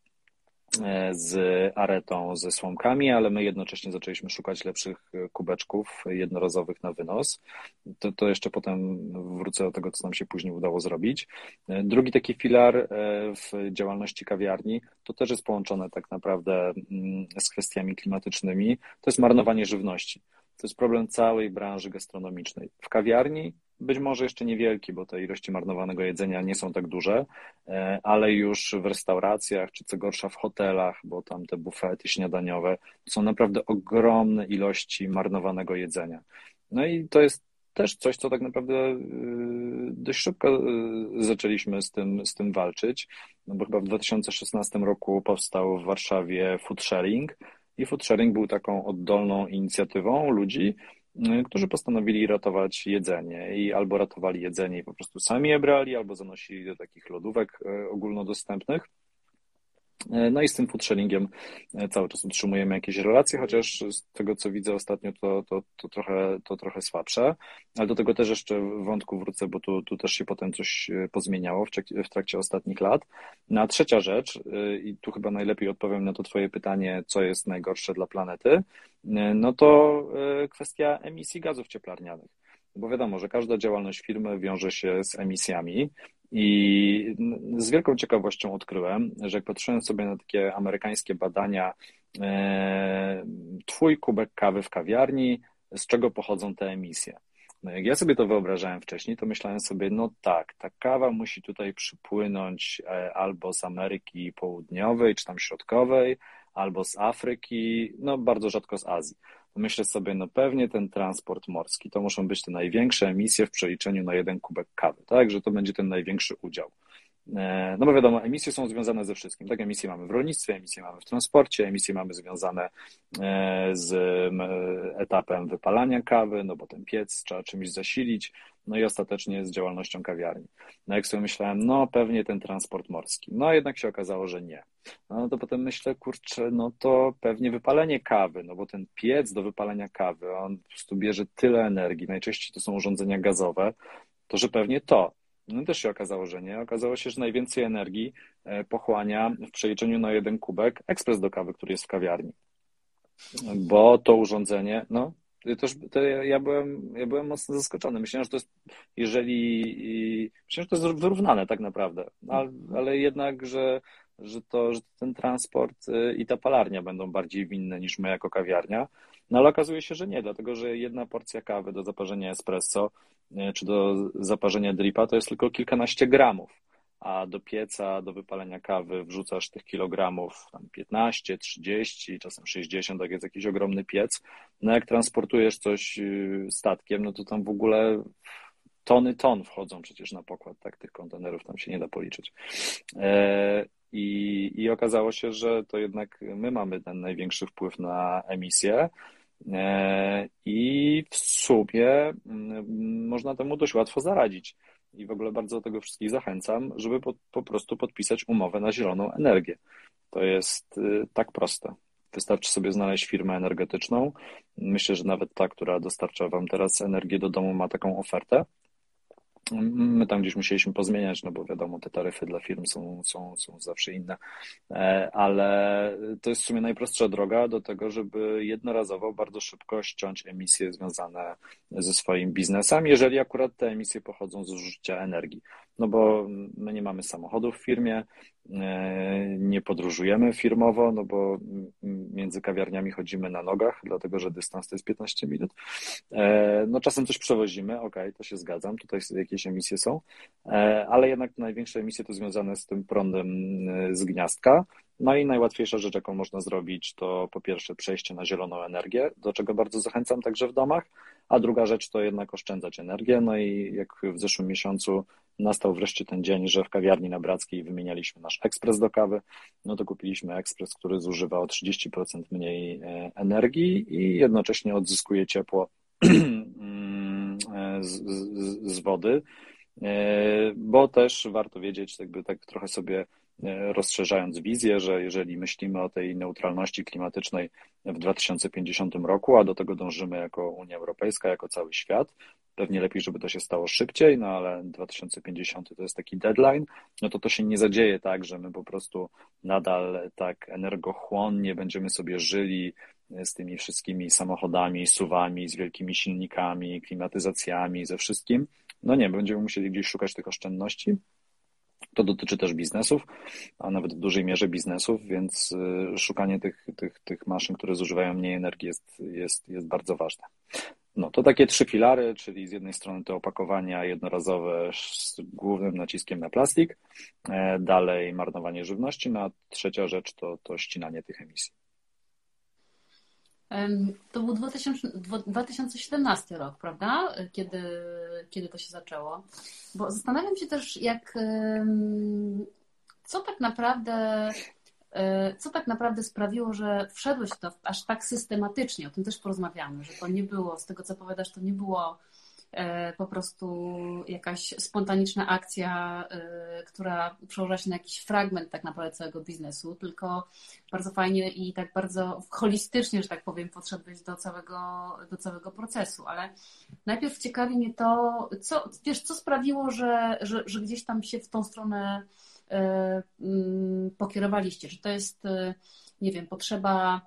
z aretą, ze słomkami, ale my jednocześnie zaczęliśmy szukać lepszych kubeczków jednorazowych na wynos. To, to jeszcze potem wrócę do tego, co nam się później udało zrobić. E, drugi taki filar e, w działalności kawiarni to też jest połączone tak naprawdę mm, z kwestiami klimatycznymi. To jest marnowanie żywności. To jest problem całej branży gastronomicznej. W kawiarni być może jeszcze niewielki, bo te ilości marnowanego jedzenia nie są tak duże, e, ale już w restauracjach, czy co gorsza w hotelach, bo tam te bufety śniadaniowe, są naprawdę ogromne ilości marnowanego jedzenia. No i to jest też coś, co tak naprawdę y, dość szybko y, zaczęliśmy z tym, z tym walczyć, no bo chyba w 2016 roku powstał w Warszawie Food Sharing i Food Sharing był taką oddolną inicjatywą ludzi, którzy postanowili ratować jedzenie i albo ratowali jedzenie i po prostu sami je brali, albo zanosili do takich lodówek ogólnodostępnych. E, no i z tym foodsharingiem e, cały czas utrzymujemy jakieś relacje, chociaż z tego, co widzę ostatnio, to, to, to, trochę, to trochę słabsze. Ale do tego też jeszcze wątku wrócę, bo tu, tu też się potem coś e, pozmieniało w trakcie, w trakcie ostatnich lat. No a trzecia rzecz, i tu chyba najlepiej odpowiem na to Twoje pytanie, co jest najgorsze dla planety, no to kwestia emisji gazów cieplarnianych. Bo wiadomo, że każda działalność firmy wiąże się z emisjami i z wielką ciekawością odkryłem, że jak patrzyłem sobie na takie amerykańskie badania, e, twój kubek kawy w kawiarni, z czego pochodzą te emisje. No jak ja sobie to wyobrażałem wcześniej, to myślałem sobie, no tak, ta kawa musi tutaj przypłynąć e, albo z Ameryki Południowej, czy tam Środkowej, albo z Afryki, no bardzo rzadko z Azji myślę sobie, no pewnie ten transport morski, to muszą być te największe emisje w przeliczeniu na jeden kubek kawy, tak, że to będzie ten największy udział. E, no bo wiadomo, emisje są związane ze wszystkim. Tak, emisje mamy w rolnictwie, emisje mamy w transporcie, emisje mamy związane e, z etapem wypalania kawy, no bo ten piec trzeba czymś zasilić, no i ostatecznie z działalnością kawiarni. No jak sobie myślałem, no pewnie ten transport morski. No jednak się okazało, że nie. No to potem myślę, kurczę, no to pewnie wypalenie kawy, no bo ten piec do wypalenia kawy, on po prostu bierze tyle energii, najczęściej to są urządzenia gazowe, to że pewnie to. No też się okazało, że nie. Okazało się, że najwięcej energii e, pochłania w przeliczeniu na jeden kubek ekspres do kawy, który jest w kawiarni. Bo to urządzenie, no, to ja, byłem, ja byłem mocno zaskoczony. Myślałem, że to jest, jeżeli, myślałem, że to jest wyrównane tak naprawdę, ale, ale jednak, że, że, to, że ten transport y, i ta palarnia będą bardziej winne niż my jako kawiarnia. No ale okazuje się, że nie, dlatego że jedna porcja kawy do zaparzenia espresso y, czy do zaparzenia dripa to jest tylko kilkanaście gramów a do pieca, do wypalenia kawy wrzucasz tych kilogramów tam 15, 30, czasem 60, tak jest jakiś ogromny piec. No jak transportujesz coś y, statkiem, no to tam w ogóle tony ton wchodzą przecież na pokład, tak? Tych kontenerów tam się nie da policzyć. I, I okazało się, że to jednak my mamy ten największy wpływ na emisję. E, I w sumie mm, można temu dość łatwo zaradzić i w ogóle bardzo do tego wszystkich zachęcam, żeby po, po prostu podpisać umowę na zieloną energię. To jest y, tak proste. Wystarczy sobie znaleźć firmę energetyczną. Myślę, że nawet ta, która dostarcza Wam teraz energię do domu, ma taką ofertę. My tam gdzieś musieliśmy pozmieniać, no bo wiadomo, te taryfy dla firm są, są, są zawsze inne, e, ale to jest w sumie najprostsza droga do tego, żeby jednorazowo bardzo szybko ściąć emisje związane ze swoim biznesem, jeżeli akurat te emisje pochodzą z zużycia energii. No bo my nie mamy samochodów w firmie, e, nie podróżujemy firmowo, no bo między kawiarniami chodzimy na nogach, dlatego że dystans to jest 15 minut. E, no czasem coś przewozimy, ok, to się zgadzam, tutaj jakieś emisje są, e, ale jednak największe emisje to związane z tym prądem z gniazdka. No i najłatwiejsza rzecz, jaką można zrobić, to po pierwsze przejście na zieloną energię, do czego bardzo zachęcam także w domach, a druga rzecz to jednak oszczędzać energię. No i jak w zeszłym miesiącu nastał wreszcie ten dzień, że w kawiarni na Brackiej wymienialiśmy nasz ekspres do kawy, no to kupiliśmy ekspres, który zużywa o 30% mniej e, energii i jednocześnie odzyskuje ciepło z, z, z wody, e, bo też warto wiedzieć, jakby tak trochę sobie rozszerzając wizję, że jeżeli myślimy o tej neutralności klimatycznej w 2050 roku, a do tego dążymy jako Unia Europejska, jako cały świat, pewnie lepiej, żeby to się stało szybciej, no ale 2050 to jest taki deadline, no to to się nie zadzieje tak, że my po prostu nadal tak energochłonnie będziemy sobie żyli z tymi wszystkimi samochodami, suwami, z wielkimi silnikami, klimatyzacjami, ze wszystkim. No nie, będziemy musieli gdzieś szukać tych oszczędności. To dotyczy też biznesów, a nawet w dużej mierze biznesów, więc y, szukanie tych, tych, tych maszyn, które zużywają mniej energii jest, jest, jest bardzo ważne. No to takie trzy filary, czyli z jednej strony te opakowania jednorazowe z głównym naciskiem na plastik, e, dalej marnowanie żywności, no a trzecia rzecz to, to ścinanie tych emisji. To był 2000, 2017 rok, prawda? Kiedy, kiedy to się zaczęło. Bo zastanawiam się też, jak co tak naprawdę e, co tak naprawdę sprawiło, że wszedłeś w to aż tak systematycznie, o tym też porozmawiamy, że to nie było, z tego co powiadasz, to nie było po prostu jakaś spontaniczna akcja, e, która przełożyła się na jakiś fragment tak naprawdę całego biznesu, tylko bardzo fajnie i tak bardzo holistycznie, że tak powiem, podszedłeś do całego, do całego procesu. Ale najpierw ciekawi mnie to, co, wiesz, co sprawiło, że, że, że gdzieś tam się w tą stronę e, mm, pokierowaliście, że to jest, nie wiem, potrzeba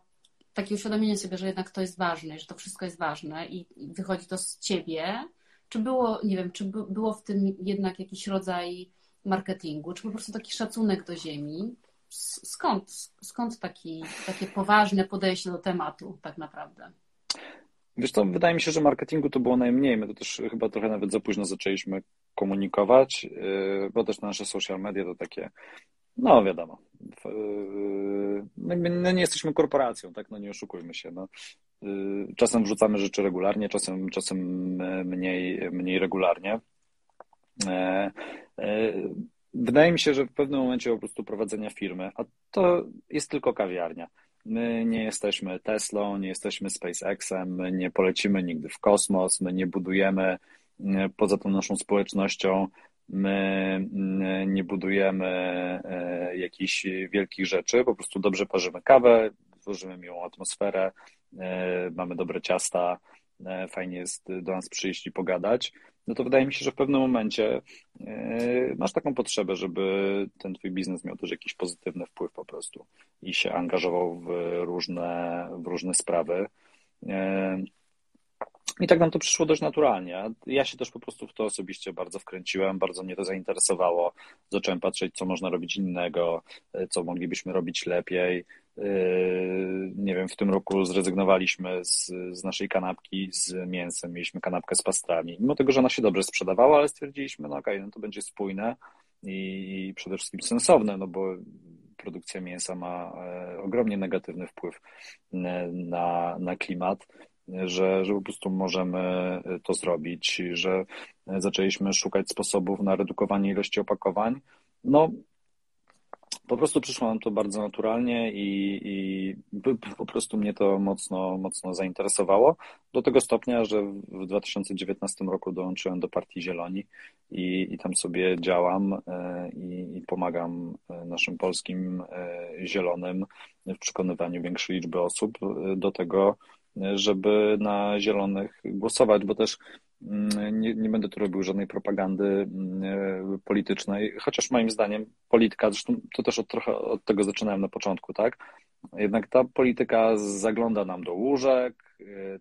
takie uświadomienie sobie, że jednak to jest ważne, że to wszystko jest ważne i wychodzi to z ciebie, czy było, nie wiem, czy było w tym jednak jakiś rodzaj marketingu, czy po prostu taki szacunek do ziemi? Skąd, skąd taki, takie poważne podejście do tematu tak naprawdę? Wiesz to wydaje mi się, że marketingu to było najmniej. My to też chyba trochę nawet za późno zaczęliśmy komunikować, yy, bo też nasze social media to takie, no wiadomo, yy, my nie jesteśmy korporacją, tak, no nie oszukujmy się, no. Y, czasem wrzucamy rzeczy regularnie, czasem, czasem mniej, mniej regularnie. E, e, wydaje mi się, że w pewnym momencie po prostu prowadzenia firmy, a to jest tylko kawiarnia. My nie jesteśmy Teslą, nie jesteśmy SpaceXem, my nie polecimy nigdy w kosmos, my nie budujemy e, poza tą naszą społecznością, my nie budujemy jakichś wielkich rzeczy, po prostu dobrze parzymy kawę, tworzymy miłą atmosferę, E, mamy dobre ciasta, e, fajnie jest do nas przyjść i pogadać, no to wydaje mi się, że w pewnym momencie e, masz taką potrzebę, żeby ten twój biznes miał też jakiś pozytywny wpływ po prostu i się angażował w różne, w różne sprawy. I tak nam to przyszło dość naturalnie. Ja się też po prostu w to osobiście bardzo wkręciłem, bardzo mnie to zainteresowało. Zacząłem patrzeć, co można robić innego, co moglibyśmy robić lepiej. Yy, nie wiem, w tym roku zrezygnowaliśmy z, z naszej kanapki z mięsem, mieliśmy kanapkę z pastrami. Mimo tego, że ona się dobrze sprzedawała, ale stwierdziliśmy, no okej, okay, no to będzie spójne i przede wszystkim sensowne, no bo produkcja mięsa ma e, ogromnie negatywny wpływ e, na, na klimat, że, że po prostu możemy to zrobić, że zaczęliśmy szukać sposobów na redukowanie ilości opakowań. No, po prostu przyszło nam to bardzo naturalnie i, i, po prostu mnie to mocno, mocno zainteresowało. Do tego stopnia, że w 2019 roku dołączyłem do Partii Zieloni i, i tam sobie działam e, i, i pomagam e, naszym polskim e, zielonym w przekonywaniu większej liczby osób do tego, żeby na zielonych głosować, bo też nie, nie będę tu robił żadnej propagandy mm, politycznej, chociaż moim zdaniem polityka, zresztą to też od, trochę od tego zaczynałem na początku, tak? Jednak ta polityka zagląda nam do łóżek,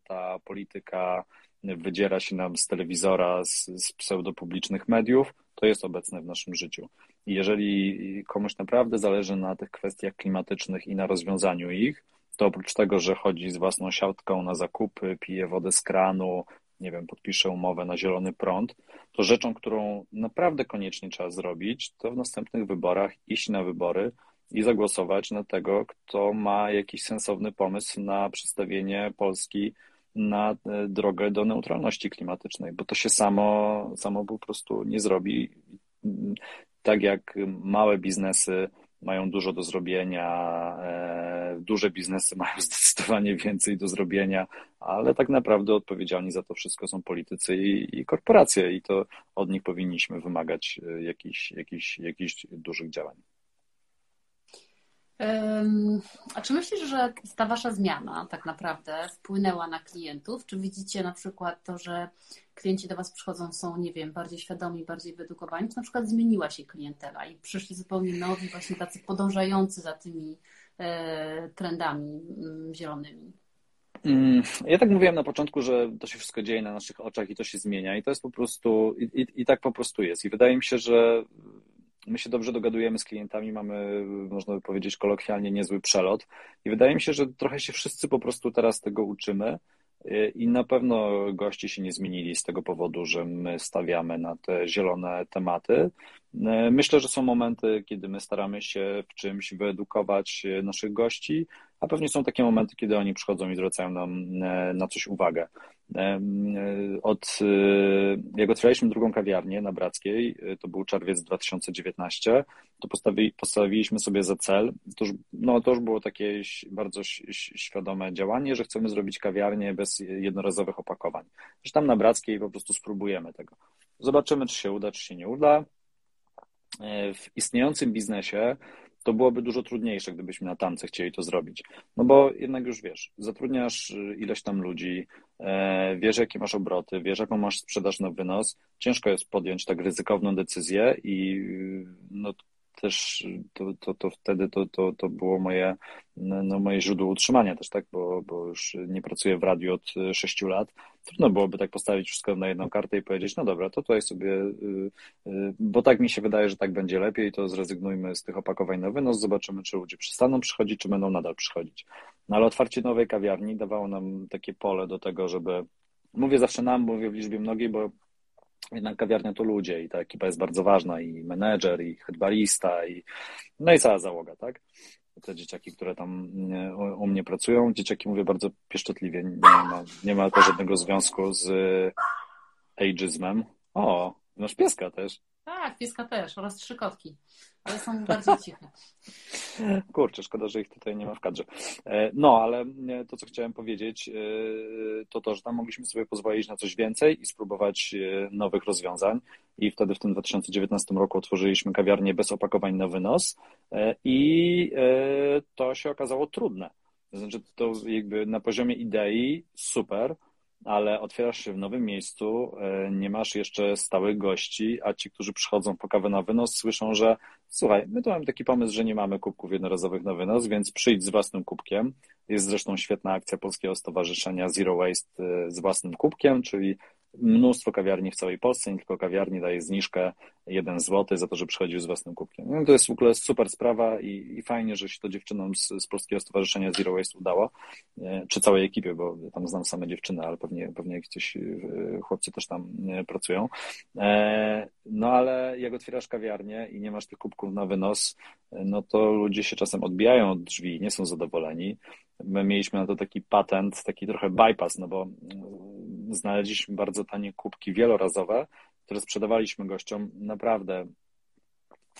ta polityka wydziera się nam z telewizora, z, z pseudopublicznych mediów, to jest obecne w naszym życiu. I jeżeli komuś naprawdę zależy na tych kwestiach klimatycznych i na rozwiązaniu ich, to oprócz tego, że chodzi z własną siatką na zakupy, pije wodę z kranu, nie wiem, podpisze umowę na zielony prąd, to rzeczą, którą naprawdę koniecznie trzeba zrobić, to w następnych wyborach iść na wybory i zagłosować na tego, kto ma jakiś sensowny pomysł na przestawienie Polski na e, drogę do neutralności klimatycznej, bo to się samo, samo po prostu nie zrobi. Tak jak małe biznesy mają dużo do zrobienia, e, duże biznesy mają zdecydowanie więcej do zrobienia, ale tak naprawdę odpowiedzialni za to wszystko są politycy i, i korporacje i to od nich powinniśmy wymagać e, jakichś, jakichś, jakichś dużych działań. A czy myślisz, że ta wasza zmiana tak naprawdę wpłynęła na klientów? Czy widzicie na przykład to, że klienci do was przychodzą, są, nie wiem, bardziej świadomi, bardziej wyedukowani? Czy na przykład zmieniła się klientela i przyszli zupełnie nowi, właśnie tacy podążający za tymi e, trendami mm, zielonymi? Mm, ja tak mówiłem na początku, że to się wszystko dzieje na naszych oczach i to się zmienia i to jest po prostu, i, i, i tak po prostu jest. I wydaje mi się, że My się dobrze dogadujemy z klientami, mamy, można by powiedzieć kolokwialnie, niezły przelot i wydaje mi się, że trochę się wszyscy po prostu teraz tego uczymy i na pewno goście się nie zmienili z tego powodu, że my stawiamy na te zielone tematy. Myślę, że są momenty, kiedy my staramy się w czymś wyedukować naszych gości, a pewnie są takie momenty, kiedy oni przychodzą i zwracają nam na coś uwagę. Od, jak otwieraliśmy drugą kawiarnię na Brackiej, to był czerwiec 2019, to postawi, postawiliśmy sobie za cel, to już, no, to już było takie bardzo świadome działanie, że chcemy zrobić kawiarnię bez jednorazowych opakowań. Że tam na Brackiej po prostu spróbujemy tego. Zobaczymy, czy się uda, czy się nie uda. W istniejącym biznesie to byłoby dużo trudniejsze, gdybyśmy na tamce chcieli to zrobić. No bo jednak już wiesz, zatrudniasz y, ileś tam ludzi, e, wiesz jakie masz obroty, wiesz jaką masz sprzedaż na wynos, ciężko jest podjąć tak ryzykowną decyzję i y, no też to, to, to wtedy to, to, to było moje, no, moje źródło utrzymania też, tak, bo, bo już nie pracuję w radiu od sześciu lat. Trudno byłoby tak postawić wszystko na jedną kartę i powiedzieć, no dobra, to tutaj sobie, y, y, bo tak mi się wydaje, że tak będzie lepiej, to zrezygnujmy z tych opakowań na wynos, zobaczymy, czy ludzie przestaną przychodzić, czy będą nadal przychodzić. No ale otwarcie nowej kawiarni dawało nam takie pole do tego, żeby, mówię zawsze nam, mówię w liczbie mnogiej, bo jednak kawiarnia to ludzie i ta ekipa jest bardzo ważna i menedżer, i headbarista, i no i cała załoga, tak? Te dzieciaki, które tam u, u mnie pracują, dzieciaki mówię bardzo pieszczotliwie, nie ma, nie ma to żadnego związku z ageismem. O, masz pieska też. Tak, pieska też oraz trzy kotki ale są bardziej ciche. Kurczę, szkoda, że ich tutaj nie ma w kadrze. E, no, ale e, to, co chciałem powiedzieć, e, to to, że tam mogliśmy sobie pozwolić na coś więcej i spróbować nowych rozwiązań. I wtedy w tym 2019 roku otworzyliśmy kawiarnię bez opakowań na wynos i to się okazało trudne. To znaczy, to jakby na poziomie idei super, ale otwierasz się w nowym miejscu, e, nie masz jeszcze stałych gości, a ci, którzy przychodzą po kawę na wynos, słyszą, że słuchaj, my tu mamy taki pomysł, że nie mamy kubków jednorazowych na wynos, więc przyjdź z własnym kubkiem. Jest zresztą świetna akcja Polskiego Stowarzyszenia Zero Waste e, z własnym kubkiem, czyli mnóstwo kawiarni w całej Polsce, nie tylko kawiarni daje zniżkę 1 zł za to, że przychodził z własnym kubkiem. No, to jest w ogóle super sprawa i, i fajnie, że się to dziewczynom z, z Polskiego Stowarzyszenia Zero Waste udało, e, czy całej ekipie, bo tam znam same dziewczyny, ale pewnie, pewnie gdzieś e, chłopcy też tam e, pracują. No ale jak otwierasz kawiarnię i nie masz tych kubków na wynos, no to ludzie się czasem odbijają od drzwi, nie są zadowoleni. My mieliśmy na to taki patent, taki trochę bypass, no bo znaleźliśmy bardzo tanie kubki wielorazowe, które sprzedawaliśmy gościom. Naprawdę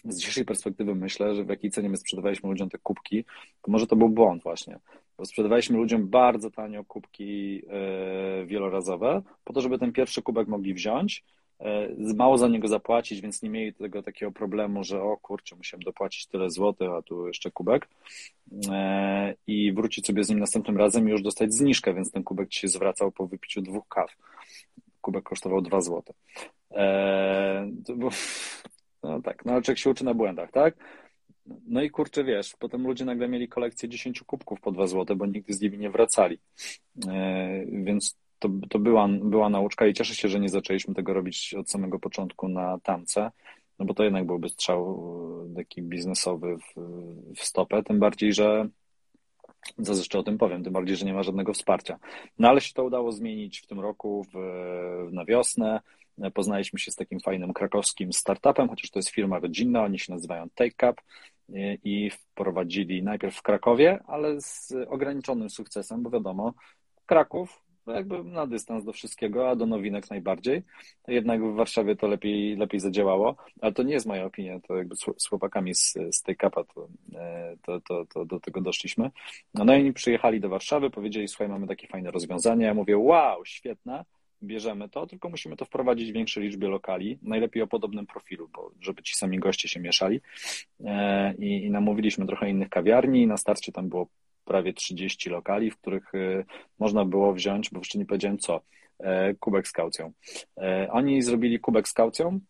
z dzisiejszej perspektywy myślę, że w jakiej cenie my sprzedawaliśmy ludziom te kubki, to może to był błąd właśnie, bo sprzedawaliśmy ludziom bardzo tanio kubki e, wielorazowe, po to, żeby ten pierwszy kubek mogli wziąć, mało za niego zapłacić, więc nie mieli tego takiego problemu, że o kurczę, musiałem dopłacić tyle złotych, a tu jeszcze kubek e, i wrócić sobie z nim następnym razem i już dostać zniżkę, więc ten kubek ci się zwracał po wypiciu dwóch kaw kubek kosztował 2 zł. Eee, bo, no tak, no ale człowiek się uczy na błędach, tak? No i kurczę, wiesz, potem ludzie nagle mieli kolekcję 10 kubków po 2 zł, bo nigdy z nimi nie wracali. Więc to, to była, była nauczka i cieszę się, że nie zaczęliśmy tego robić od samego początku na tamce, no bo to jednak byłby strzał taki biznesowy w, w stopę, tym bardziej, że co jeszcze o tym powiem, tym bardziej, że nie ma żadnego wsparcia. No ale się to udało zmienić w tym roku w, na wiosnę. Poznaliśmy się z takim fajnym krakowskim startupem, chociaż to jest firma rodzinna, oni się nazywają TakeUp i wprowadzili najpierw w Krakowie, ale z ograniczonym sukcesem, bo wiadomo, Kraków no jakby na dystans do wszystkiego, a do nowinek najbardziej. Jednak w Warszawie to lepiej, lepiej zadziałało, ale to nie jest moja opinia, to jakby z chłopakami z, z tej kapa to, e, to, to, to, do tego doszliśmy. No, no i oni przyjechali do Warszawy, powiedzieli, słuchaj, mamy takie fajne rozwiązanie. Ja mówię, wow, świetne, bierzemy to, tylko musimy to wprowadzić w większej liczbie lokali, najlepiej o podobnym profilu, bo żeby ci sami goście się mieszali. E, I, i namówiliśmy trochę innych kawiarni. Na starcie tam było prawie 30 lokali, w których y, można było wziąć, bo jeszcze nie powiedziałem co, e, kubek z kaucją. E, oni zrobili kubek z kaucją,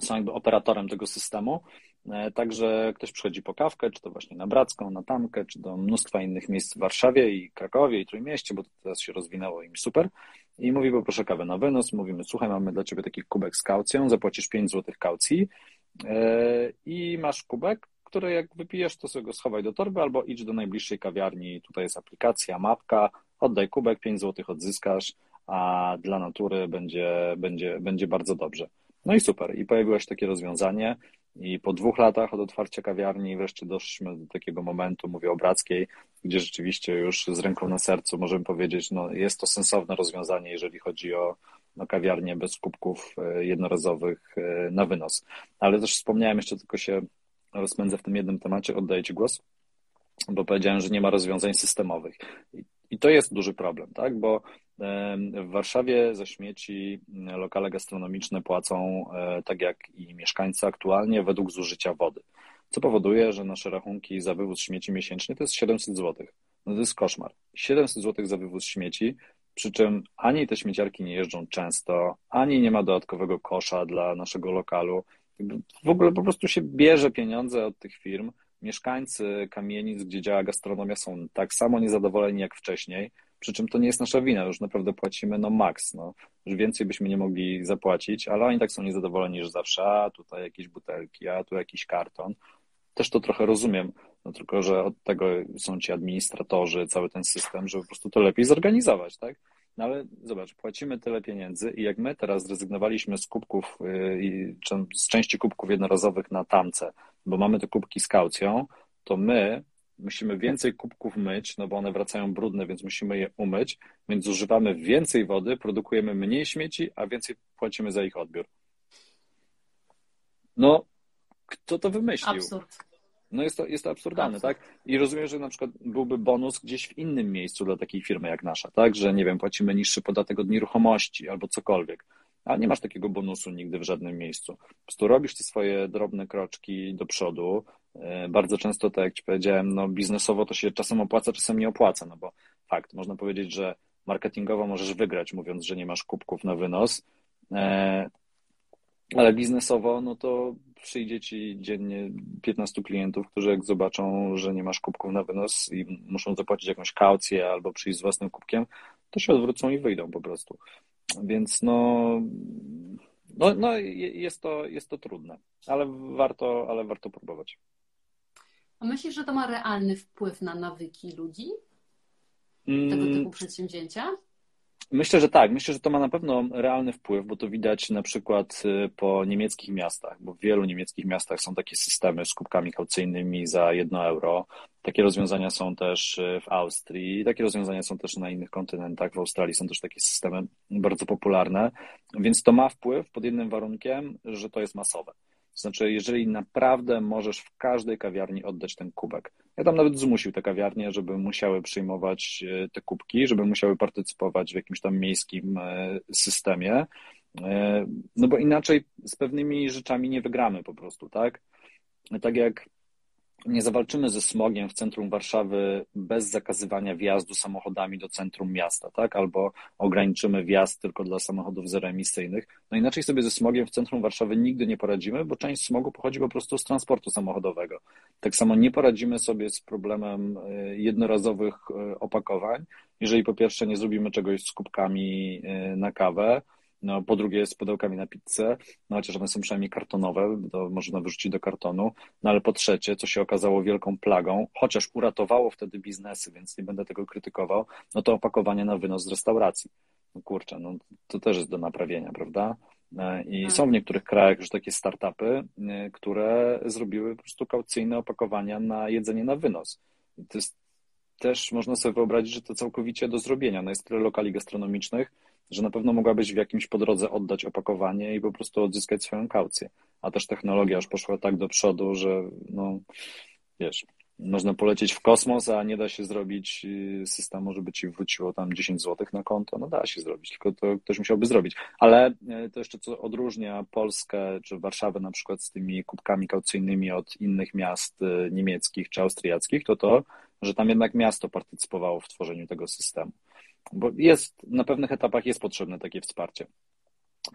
są jakby operatorem tego systemu, e, Także ktoś przychodzi po kawkę, czy to właśnie na Bracką, na Tamkę, czy do mnóstwa innych miejsc w Warszawie i Krakowie i Trójmieście, bo to teraz się rozwinęło im super. I mówi, poproszę kawę na wynos. Mówimy, słuchaj, mamy dla ciebie taki kubek z kaucją, zapłacisz 5 zł kaucji i masz kubek, które jak wypijesz, to sobie go schowaj do torby albo idź do najbliższej kawiarni. Tutaj jest aplikacja, mapka, oddaj kubek, 5 zł odzyskasz, a dla natury będzie, będzie, będzie bardzo dobrze. No i super. I pojawiło się takie rozwiązanie. I po dwóch latach od otwarcia kawiarni wreszcie doszliśmy do takiego momentu, mówię o Brackiej, gdzie rzeczywiście już z ręką na sercu możemy powiedzieć, no jest to sensowne rozwiązanie, jeżeli chodzi o no, kawiarnię bez kubków e, jednorazowych e, na wynos. Ale też wspomniałem, jeszcze tylko się rozpędzę w tym jednym temacie, oddaję Ci głos, bo powiedziałem, że nie ma rozwiązań systemowych. I to jest duży problem, tak? Bo w Warszawie za śmieci lokale gastronomiczne płacą e, tak jak i mieszkańcy aktualnie według zużycia wody. Co powoduje, że nasze rachunki za wywóz śmieci miesięcznie to jest 700 zł. No to jest koszmar. 700 zł za wywóz śmieci, przy czym ani te śmieciarki nie jeżdżą często, ani nie ma dodatkowego kosza dla naszego lokalu. W ogóle po prostu się bierze pieniądze od tych firm. Mieszkańcy kamienic, gdzie działa gastronomia, są tak samo niezadowoleni jak wcześniej. Przy czym to nie jest nasza wina, już naprawdę płacimy no max, no. Już więcej byśmy nie mogli zapłacić, ale oni tak są niezadowoleni, że zawsze, a tutaj jakieś butelki, a tu jakiś karton. Też to trochę rozumiem, no tylko, że od tego są ci administratorzy, cały ten system, żeby po prostu to lepiej zorganizować, tak? No ale zobacz, płacimy tyle pieniędzy i jak my teraz zrezygnowaliśmy z kubków, yy, z części kubków jednorazowych na tamce, bo mamy te kubki z kaucją, to my musimy więcej kubków myć, no bo one wracają brudne, więc musimy je umyć, więc zużywamy więcej wody, produkujemy mniej śmieci, a więcej płacimy za ich odbiór. No, kto to wymyślił? Absurd. No jest to, jest to absurdalne, Absurd. tak? I rozumiem, że na przykład byłby bonus gdzieś w innym miejscu dla takiej firmy jak nasza, tak? Że nie wiem, płacimy niższy podatek od nieruchomości albo cokolwiek. A nie masz takiego bonusu nigdy w żadnym miejscu. Po prostu robisz te swoje drobne kroczki do przodu. E, bardzo często, tak jak Ci powiedziałem, no biznesowo to się czasem opłaca, czasem nie opłaca, no bo fakt, można powiedzieć, że marketingowo możesz wygrać, mówiąc, że nie masz kubków na wynos, e, ale biznesowo, no to przyjdzie ci dziennie 15 klientów, którzy jak zobaczą, że nie masz kubków na wynos i muszą zapłacić jakąś kaucję albo przyjść z własnym kubkiem, to się odwrócą i wyjdą po prostu. Więc no, no, no jest, to, jest to trudne, ale warto, ale warto próbować. A myślisz, że to ma realny wpływ na nawyki ludzi? Tego mm. typu przedsięwzięcia? Myślę, że tak. Myślę, że to ma na pewno realny wpływ, bo to widać na przykład y, po niemieckich miastach, bo w wielu niemieckich miastach są takie systemy z kubkami kaucyjnymi za jedno euro. Takie rozwiązania są też y, w Austrii, takie rozwiązania są też na innych kontynentach. W Australii są też takie systemy bardzo popularne, więc to ma wpływ pod jednym warunkiem, że to jest masowe. To znaczy, jeżeli naprawdę możesz w każdej kawiarni oddać ten kubek. Ja tam nawet zmusił te kawiarnie, żeby musiały przyjmować e, te kubki, żeby musiały partycypować w jakimś tam miejskim e, systemie. E, no bo inaczej z pewnymi rzeczami nie wygramy po prostu, tak? Tak jak nie zawalczymy ze smogiem w centrum Warszawy bez zakazywania wjazdu samochodami do centrum miasta, tak? Albo ograniczymy wjazd tylko dla samochodów zeroemisyjnych. No inaczej sobie ze smogiem w centrum Warszawy nigdy nie poradzimy, bo część smogu pochodzi po prostu z transportu samochodowego. Tak samo nie poradzimy sobie z problemem e, jednorazowych e, opakowań, jeżeli po pierwsze nie zrobimy czegoś z kubkami e, na kawę, no, po drugie z pudełkami na pizzę, no chociaż one są przynajmniej kartonowe, to można wyrzucić do kartonu. No ale po trzecie, co się okazało wielką plagą, chociaż uratowało wtedy biznesy, więc nie będę tego krytykował, no to opakowanie na wynos z restauracji. No kurczę, no to też jest do naprawienia, prawda? E, I tak. są w niektórych krajach już takie startupy, e, które zrobiły po prostu kaucyjne opakowania na jedzenie na wynos. to jest też można sobie wyobrazić, że to całkowicie do zrobienia. No jest tyle lokali gastronomicznych, że na pewno mogłabyś w jakimś po drodze oddać opakowanie i po prostu odzyskać swoją kaucję. A też technologia już poszła tak do przodu, że no wiesz, można polecieć w kosmos, a nie da się zrobić y, systemu, żeby ci wróciło tam 10 zł na konto. No da się zrobić, tylko to ktoś musiałby zrobić. Ale y, to jeszcze co odróżnia Polskę czy Warszawę na przykład z tymi kubkami kaucyjnymi od innych miast y, niemieckich czy austriackich, to to, że tam jednak miasto partycypowało w tworzeniu tego systemu. Bo jest, na pewnych etapach jest potrzebne takie wsparcie.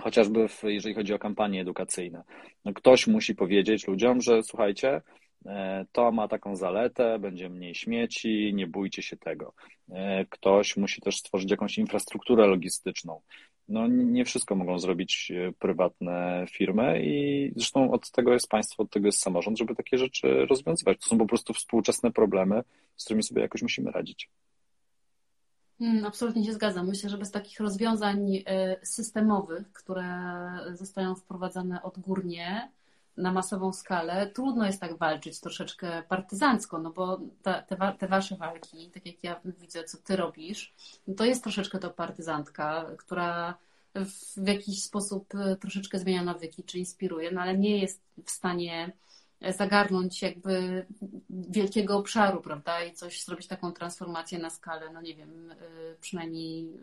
Chociażby w, jeżeli chodzi o kampanie edukacyjne. No ktoś musi powiedzieć ludziom, że słuchajcie, e, to ma taką zaletę, będzie mniej śmieci, nie bójcie się tego. E, ktoś musi też stworzyć jakąś infrastrukturę logistyczną. No, nie wszystko mogą zrobić e, prywatne firmy i zresztą od tego jest państwo, od tego jest samorząd, żeby takie rzeczy rozwiązywać. To są po prostu współczesne problemy, z którymi sobie jakoś musimy radzić. Hmm, absolutnie się zgadzam. Myślę, że bez takich rozwiązań e, systemowych, które zostają wprowadzane odgórnie, na masową skalę trudno jest tak walczyć troszeczkę partyzancko, no bo te, te, wasze walki, tak jak ja widzę, co ty robisz, no to jest troszeczkę to partyzantka, która w jakiś sposób e, troszeczkę zmienia nawyki, czy inspiruje, no ale nie jest w stanie zagarnąć jakby wielkiego obszaru, prawda, i coś zrobić taką transformację na skalę, no nie wiem, e, przynajmniej e,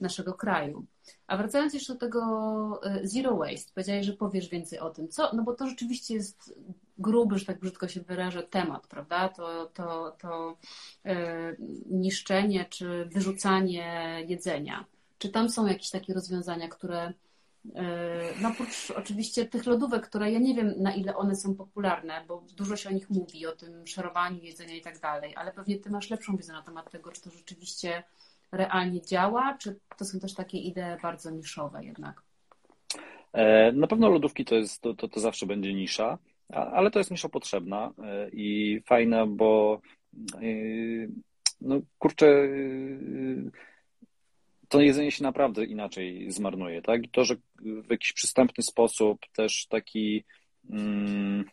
naszego kraju. A wracając jeszcze do tego zero waste, powiedziałeś, że powiesz więcej o tym. Co? No bo to rzeczywiście jest gruby, że tak brzydko się wyrażę, temat, prawda? To, to, to niszczenie czy wyrzucanie jedzenia. Czy tam są jakieś takie rozwiązania, które no oprócz oczywiście tych lodówek, które ja nie wiem na ile one są popularne, bo dużo się o nich mówi, o tym szerowaniu jedzenia i tak dalej, ale pewnie ty masz lepszą wiedzę na temat tego, czy to rzeczywiście realnie działa, czy to są też takie idee bardzo niszowe jednak? E, na pewno lodówki to, jest, to, to, to zawsze będzie nisza, ale to jest nisza potrzebna e, i fajna, bo no kurczę, to jedzenie się naprawdę inaczej zmarnuje, tak? I to, że w jakiś przystępny sposób też taki, mm,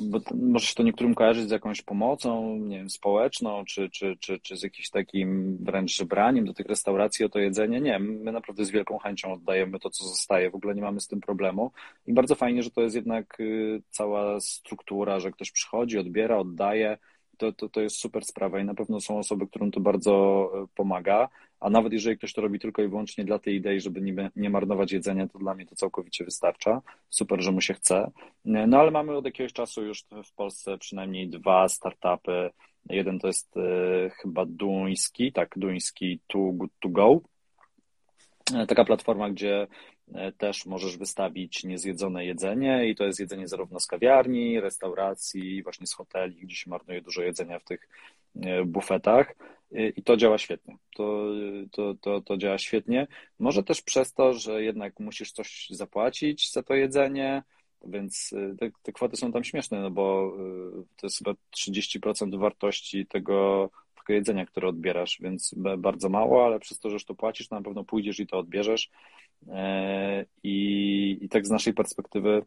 bo może się to niektórym kojarzyć z jakąś pomocą, nie wiem, społeczną, czy, czy, czy, czy z jakimś takim wręcz żebraniem do tych restauracji o to jedzenie. Nie, my naprawdę z wielką chęcią oddajemy to, co zostaje, w ogóle nie mamy z tym problemu i bardzo fajnie, że to jest jednak y, cała struktura, że ktoś przychodzi, odbiera, oddaje, to, to, to jest super sprawa i na pewno są osoby, którym to bardzo y, pomaga a nawet jeżeli ktoś to robi tylko i wyłącznie dla tej idei, żeby nie, nie marnować jedzenia, to dla mnie to całkowicie wystarcza. Super, że mu się chce. No ale mamy od jakiegoś czasu już w Polsce przynajmniej dwa startupy. Jeden to jest e, chyba duński, tak, duński Too Good To Go. E, taka platforma, gdzie e, też możesz wystawić niezjedzone jedzenie i to jest jedzenie zarówno z kawiarni, restauracji, właśnie z hoteli, gdzie się marnuje dużo jedzenia w tych bufetach. Y, i to działa świetnie. To, to, to, to działa świetnie. Może też przez to, że jednak musisz coś zapłacić za to jedzenie, więc y, te, te kwoty są tam śmieszne, no bo y, to jest chyba 30% wartości tego, tego jedzenia, które odbierasz, więc bardzo mało, ale przez to, że już to płacisz, na pewno pójdziesz i to odbierzesz. I, i tak z naszej perspektywy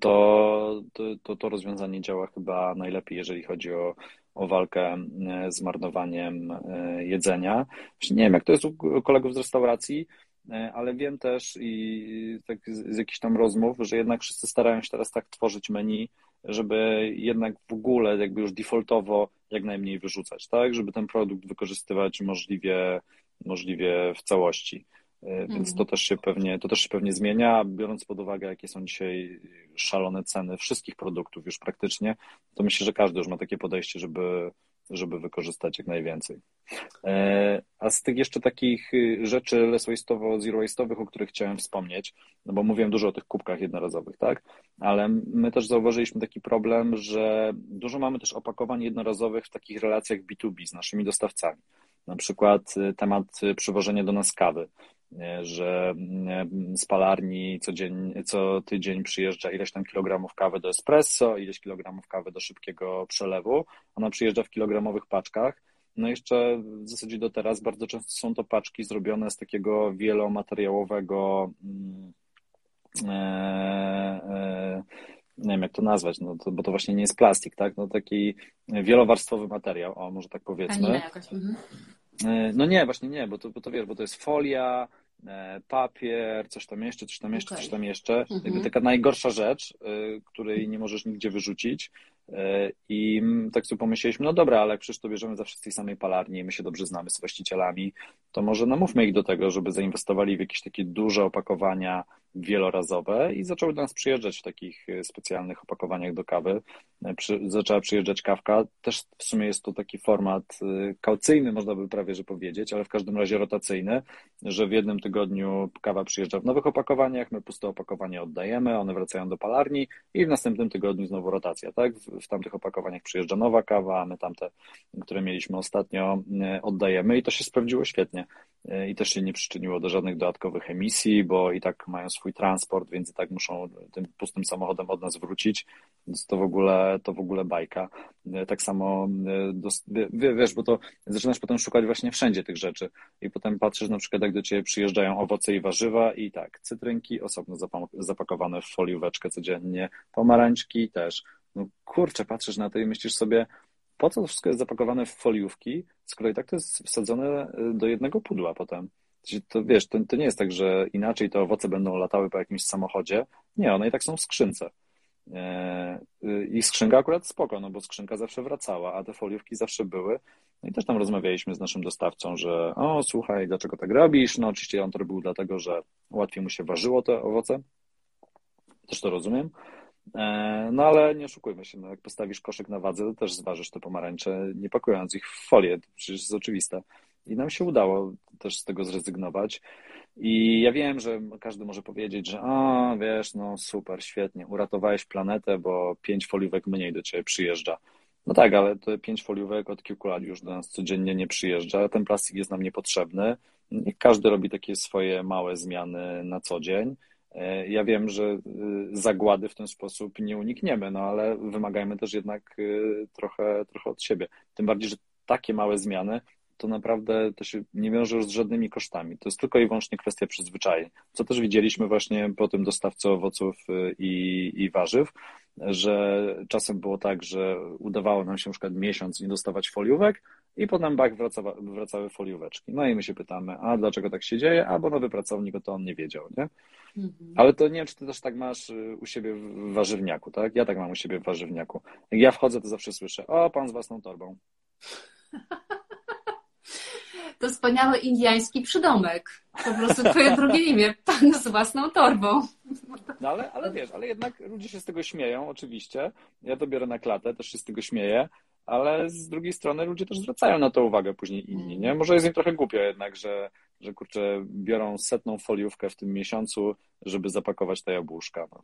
to, to, to rozwiązanie działa chyba najlepiej, jeżeli chodzi o, o walkę e, z marnowaniem e, jedzenia. nie wiem, jak to jest u kolegów z restauracji, e, ale wiem też i tak z, z jakichś tam rozmów, że jednak wszyscy starają się teraz tak tworzyć menu, żeby jednak w ogóle jakby już defaultowo jak najmniej wyrzucać, tak? Żeby ten produkt wykorzystywać możliwie, możliwie w całości. Więc mhm. to też się pewnie, to też się pewnie zmienia, biorąc pod uwagę, jakie są dzisiaj szalone ceny wszystkich produktów już praktycznie, to myślę, że każdy już ma takie podejście, żeby, żeby wykorzystać jak najwięcej. E, a z tych jeszcze takich y, rzeczy less waste'owo, zero waste'owych, o których chciałem wspomnieć, no bo mówiłem dużo o tych kubkach jednorazowych, tak? Ale my też zauważyliśmy taki problem, że dużo mamy też opakowań jednorazowych w takich relacjach B2B z naszymi dostawcami. Na przykład y, temat przywożenia do nas kawy że z palarni co, dzień, co tydzień przyjeżdża ileś tam kilogramów kawy do espresso, ileś kilogramów kawy do szybkiego przelewu. Ona przyjeżdża w kilogramowych paczkach. No jeszcze w zasadzie do teraz bardzo często są to paczki zrobione z takiego wielomateriałowego mm, e, e, nie wiem jak to nazwać, no to, bo to właśnie nie jest plastik, tak? No taki wielowarstwowy materiał, o może tak powiedzmy. E, no nie, właśnie nie, bo to, bo to wiesz, bo to jest folia, e, papier, coś tam jeszcze, coś tam jeszcze, okay. coś tam jeszcze. Mhm. Taka najgorsza rzecz, e, której nie możesz nigdzie wyrzucić. I tak sobie pomyśleliśmy, no dobra, ale przecież to bierzemy zawsze z tej samej palarni, my się dobrze znamy z właścicielami, to może namówmy ich do tego, żeby zainwestowali w jakieś takie duże opakowania wielorazowe i zaczęły do nas przyjeżdżać w takich specjalnych opakowaniach do kawy. Przy, zaczęła przyjeżdżać kawka. Też w sumie jest to taki format kaucyjny, można by prawie że powiedzieć, ale w każdym razie rotacyjny, że w jednym tygodniu kawa przyjeżdża w nowych opakowaniach, my puste opakowania oddajemy, one wracają do palarni i w następnym tygodniu znowu rotacja, tak? W, w tamtych opakowaniach przyjeżdża nowa kawa, a my tamte, które mieliśmy ostatnio, oddajemy i to się sprawdziło świetnie. i też się nie przyczyniło do żadnych dodatkowych emisji, bo i tak mają swój transport, więc i tak muszą tym pustym samochodem od nas wrócić, więc to w ogóle, to w ogóle bajka. Tak samo, wiesz, bo to zaczynasz potem szukać właśnie wszędzie tych rzeczy i potem patrzysz na przykład, jak do ciebie przyjeżdżają owoce i warzywa i tak, cytrynki osobno zapakowane w folióweczkę codziennie, pomarańczki też. No kurczę, patrzysz na to i myślisz sobie, po co to wszystko jest zapakowane w foliówki, skoro i tak to jest wsadzone y, do jednego pudła potem. To wiesz, to, to nie jest tak, że inaczej te owoce będą latały po jakimś samochodzie. Nie, one i tak są w skrzynce. E, y, I skrzynka akurat spoko, no bo skrzynka zawsze wracała, a te foliówki zawsze były. No i też tam rozmawialiśmy z naszym dostawcą, że o, słuchaj, dlaczego tak robisz? No oczywiście on to robił dlatego, że łatwiej mu się ważyło te owoce. Też to rozumiem. E, no ale nie oszukujmy się, no jak postawisz koszyk na wadze, to też zważysz te pomarańcze, nie pakując ich w folię, to przecież jest oczywiste. I nam się udało też z tego zrezygnować. I ja wiem, że każdy może powiedzieć, że a wiesz, no super, świetnie, uratowałeś planetę, bo pięć foliówek mniej do ciebie przyjeżdża. No tak, ale te pięć foliówek od kilku lat już do nas codziennie nie przyjeżdża, ten plastik jest nam niepotrzebny. Każdy robi takie swoje małe zmiany na co dzień. E, ja wiem, że y, zagłady w ten sposób nie unikniemy, no ale wymagajmy też jednak y, trochę, trochę od siebie. Tym bardziej, że takie małe zmiany to naprawdę to się nie wiąże już z żadnymi kosztami. To jest tylko i wyłącznie kwestia przyzwyczajeń. Co też widzieliśmy właśnie po tym dostawcy owoców y, i, i warzyw, że czasem było tak, że udawało nam się na przykład miesiąc nie dostawać foliówek i potem bak wracawa, wracały folióweczki. No i my się pytamy, a dlaczego tak się dzieje? A bo nowy pracownik, to on nie wiedział, nie? Mhm. Ale to nie wiem, czy ty też tak masz y, u siebie w warzywniaku, tak? Ja tak mam u siebie w warzywniaku. Jak ja wchodzę, to zawsze słyszę, o, pan z własną torbą. To wspaniały indiański przydomek. Po prostu twoje drugie imię, pan z własną torbą. No ale, ale wiesz, ale jednak ludzie się z tego śmieją, oczywiście. Ja to biorę na klatę, też się z tego śmieję, ale z drugiej strony ludzie też zwracają na to uwagę później inni, nie? Może jest im trochę głupio jednak, że, że kurczę, biorą setną foliówkę w tym miesiącu, żeby zapakować te jabłuszka. No.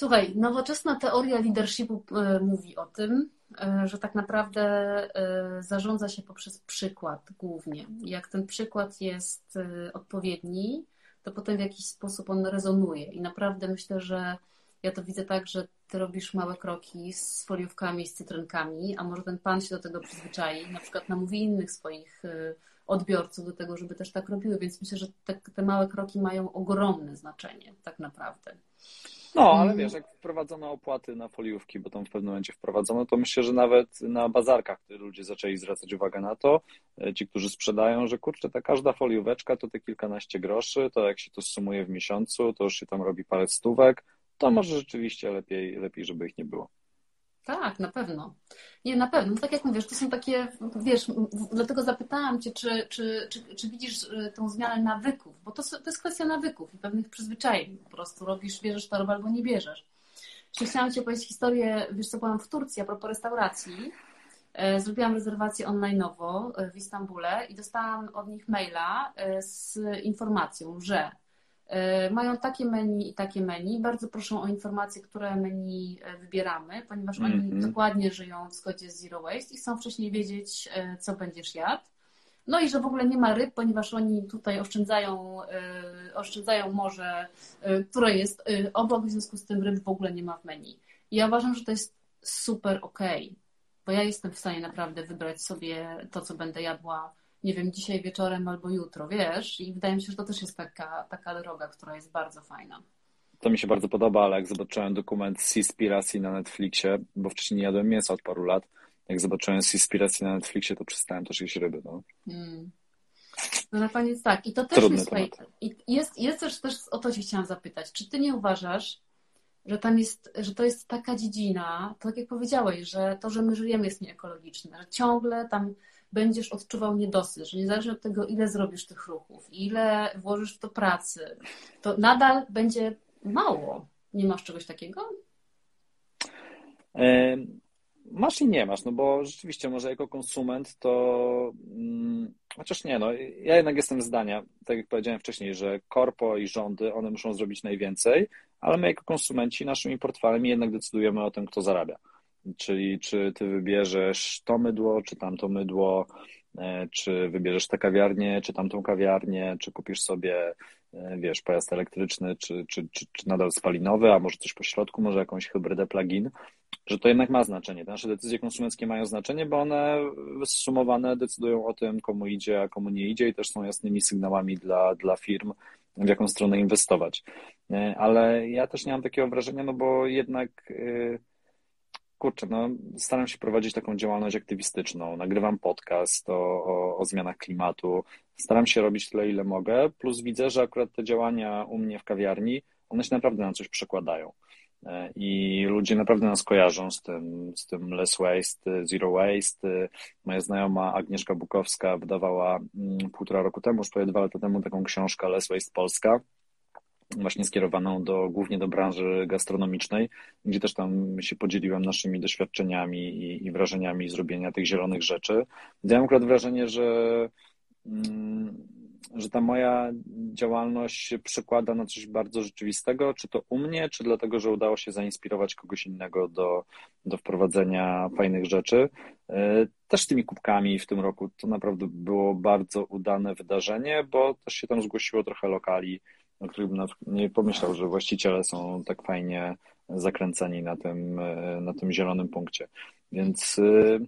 Słuchaj, nowoczesna teoria leadershipu e, mówi o tym, e, że tak naprawdę e, zarządza się poprzez przykład głównie. Jak ten przykład jest odpowiedni, to potem w jakiś sposób on rezonuje. I naprawdę myślę, że ja to widzę tak, że ty robisz małe kroki z foliówkami, z cytrynkami, a może ten pan się do tego przyzwyczai, na przykład namówi innych swoich odbiorców do tego, żeby też tak robiły, więc myślę, że te, te małe kroki mają ogromne znaczenie tak naprawdę. No, ale mm. wiesz, jak wprowadzono opłaty na foliówki, bo tam w pewnym momencie wprowadzono, to myślę, że nawet na bazarkach ludzie zaczęli zwracać uwagę na to, e, ci, którzy sprzedają, że kurczę, ta każda folióweczka to te kilkanaście groszy, to jak się to sumuje w miesiącu, to już się tam robi parę stówek, to może rzeczywiście lepiej, lepiej żeby ich nie było. Tak, na pewno. Nie, na pewno. No tak jak mówisz, to są takie, wiesz, dlatego zapytałam Cię, czy, czy, czy, czy widzisz y, tą zmianę nawyków, bo to, to jest kwestia nawyków i pewnych przyzwyczajeń. Po prostu robisz, bierzesz torbę albo nie bierzesz. Chciałam Ci opowiedzieć historię, wiesz co, byłam w Turcji a propos restauracji. E, zrobiłam rezerwację online'owo e, w Istambule i dostałam od nich maila e, z informacją, że E, mają takie menu i takie menu. Bardzo proszę o informacje, które menu e, wybieramy, ponieważ mm -hmm. oni mhm. dokładnie żyją w zgodzie z Zero Waste i chcą wcześniej wiedzieć, e, co będziesz jadł. No i że w ogóle nie ma ryb, ponieważ oni tutaj oszczędzają, oszczędzają morze, które jest obok, w związku z tym ryb w ogóle nie ma w menu. I ja uważam, że to jest super okej, okay, bo ja jestem w stanie naprawdę wybrać sobie to, co będę jadła nie wiem, dzisiaj wieczorem albo jutro, wiesz? I wydaje mi się, że to też jest taka, taka droga, która jest bardzo fajna. To mi się bardzo podoba, ale jak zobaczyłem dokument Seaspiracy na Netflixie, bo wcześniej nie jadłem mięsa od paru lat, jak zobaczyłem Seaspiracy na Netflixie, to przestałem też jeść ryby. No. Hmm. No na koniec tak. I to też Trudny jest, temat. I jest, jest też, też o to się chciałam zapytać. Czy ty nie uważasz, że tam jest, że to jest taka dziedzina, to tak jak powiedziałeś, że to, że my żyjemy jest nieekologiczne, że ciągle tam będziesz odczuwał niedosyt, że niezależnie od tego, ile zrobisz tych ruchów, ile włożysz w to pracy, to nadal będzie mało. Nie masz czegoś takiego? Masz i nie masz, no bo rzeczywiście może jako konsument to mm, chociaż nie, no ja jednak jestem zdania, tak jak powiedziałem wcześniej, że korpo i rządy, one muszą zrobić najwięcej, ale my jako konsumenci naszymi portfelami jednak decydujemy o tym, kto zarabia. Czyli czy ty wybierzesz to mydło, czy tamto mydło, czy wybierzesz tę kawiarnię, czy tamtą kawiarnię, czy kupisz sobie, wiesz, pojazd elektryczny, czy, czy, czy, czy nadal spalinowy, a może coś po środku, może jakąś hybrydę plug-in, że to jednak ma znaczenie. Te nasze decyzje konsumenckie mają znaczenie, bo one zsumowane decydują o tym, komu idzie, a komu nie idzie i też są jasnymi sygnałami dla, dla firm, w jaką stronę inwestować. E, ale ja też nie mam takiego wrażenia, no bo jednak e, kurczę, no staram się prowadzić taką działalność aktywistyczną, nagrywam podcast o, o, o zmianach klimatu, staram się robić tyle, ile mogę, plus widzę, że akurat te działania u mnie w kawiarni, one się naprawdę na coś przekładają. E, I ludzie naprawdę nas kojarzą z tym, z tym less waste, zero waste. Moja znajoma Agnieszka Bukowska wydawała mm, półtora roku temu, już prawie dwa lata temu, taką książkę Less Waste Polska, właśnie skierowaną do, głównie do branży gastronomicznej, gdzie też tam się podzieliłem naszymi doświadczeniami i, i wrażeniami zrobienia tych zielonych rzeczy. Ja mam akurat wrażenie, że mm, że ta moja działalność się przekłada na coś bardzo rzeczywistego, czy to u mnie, czy dlatego, że udało się zainspirować kogoś innego do, do wprowadzenia fajnych rzeczy. E, też z tymi kubkami w tym roku to naprawdę było bardzo udane wydarzenie, bo też się tam zgłosiło trochę lokali, o których bym nie pomyślał, że właściciele są tak fajnie zakręceni na tym, e, na tym zielonym punkcie. Więc e,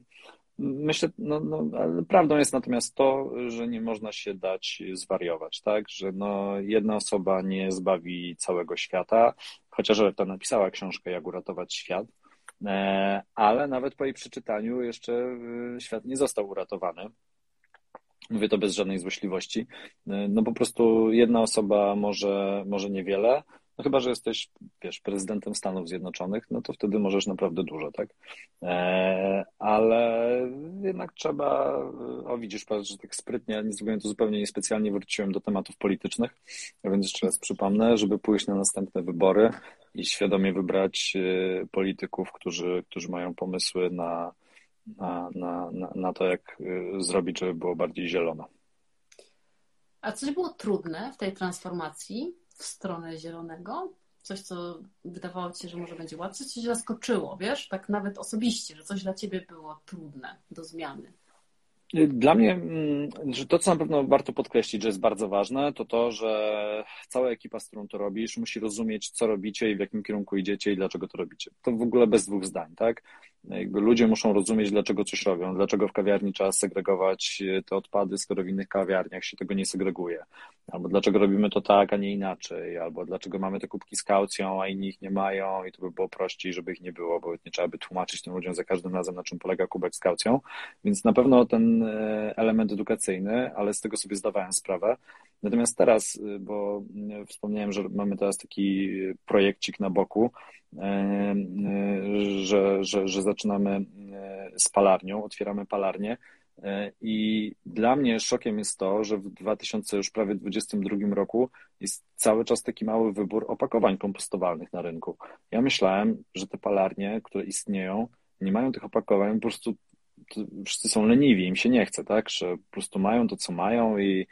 Myślę, no, no, prawdą jest natomiast to, że nie można się dać zwariować, tak? Że no, jedna osoba nie zbawi całego świata, chociaż ta napisała książkę Jak uratować świat, e, ale nawet po jej przeczytaniu jeszcze świat nie został uratowany. Mówię to bez żadnej złośliwości. E, no po prostu jedna osoba może, może niewiele, no chyba, że jesteś, wiesz, prezydentem Stanów Zjednoczonych, no to wtedy możesz naprawdę dużo, tak? E, ale jednak trzeba, o widzisz, patrz, że tak sprytnie, nie to zupełnie niespecjalnie, wróciłem do tematów politycznych, więc jeszcze raz przypomnę, żeby pójść na następne wybory i świadomie wybrać e, polityków, którzy, którzy mają pomysły na, na, na, na to, jak e, zrobić, żeby było bardziej zielono. A coś było trudne w tej transformacji? w stronę zielonego? Coś, co wydawało ci się, że może będzie łatwe, coś cię zaskoczyło, wiesz? Tak nawet osobiście, że coś dla ciebie było trudne do zmiany. Dla mnie, mm, że to, co na pewno warto podkreślić, że jest bardzo ważne, to to, że cała ekipa, z którą to robisz, musi rozumieć, co robicie i w jakim kierunku idziecie i dlaczego to robicie. To w ogóle bez dwóch zdań, tak? Jakby ludzie muszą rozumieć, dlaczego coś robią, dlaczego w kawiarni trzeba segregować e, te odpady, skoro w innych kawiarniach się tego nie segreguje, albo dlaczego robimy to tak, a nie inaczej, albo dlaczego mamy te kubki z kaucją, a inni ich nie mają i to by było prościej, żeby ich nie było, bo nie trzeba by tłumaczyć tym ludziom za każdym razem, na czym polega kubek z kaucją. Więc na pewno ten e, element edukacyjny, ale z tego sobie zdawałem sprawę. Natomiast teraz, e, bo wspomniałem, że mamy teraz taki projekcik na boku, że, że, że zaczynamy z palarnią, otwieramy palarnię. I dla mnie szokiem jest to, że w 2000 już prawie 2022 roku jest cały czas taki mały wybór opakowań kompostowalnych na rynku. Ja myślałem, że te palarnie, które istnieją, nie mają tych opakowań, po prostu wszyscy są leniwi, im się nie chce, tak? Że po prostu mają to, co mają i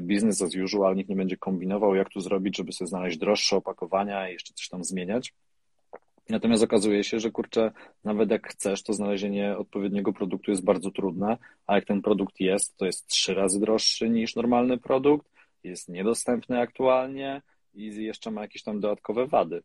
business as usual, nikt nie będzie kombinował, jak tu zrobić, żeby sobie znaleźć droższe opakowania i jeszcze coś tam zmieniać. Natomiast okazuje się, że kurczę, nawet jak chcesz, to znalezienie odpowiedniego produktu jest bardzo trudne, a jak ten produkt jest, to jest trzy razy droższy niż normalny produkt, jest niedostępny aktualnie i jeszcze ma jakieś tam dodatkowe wady.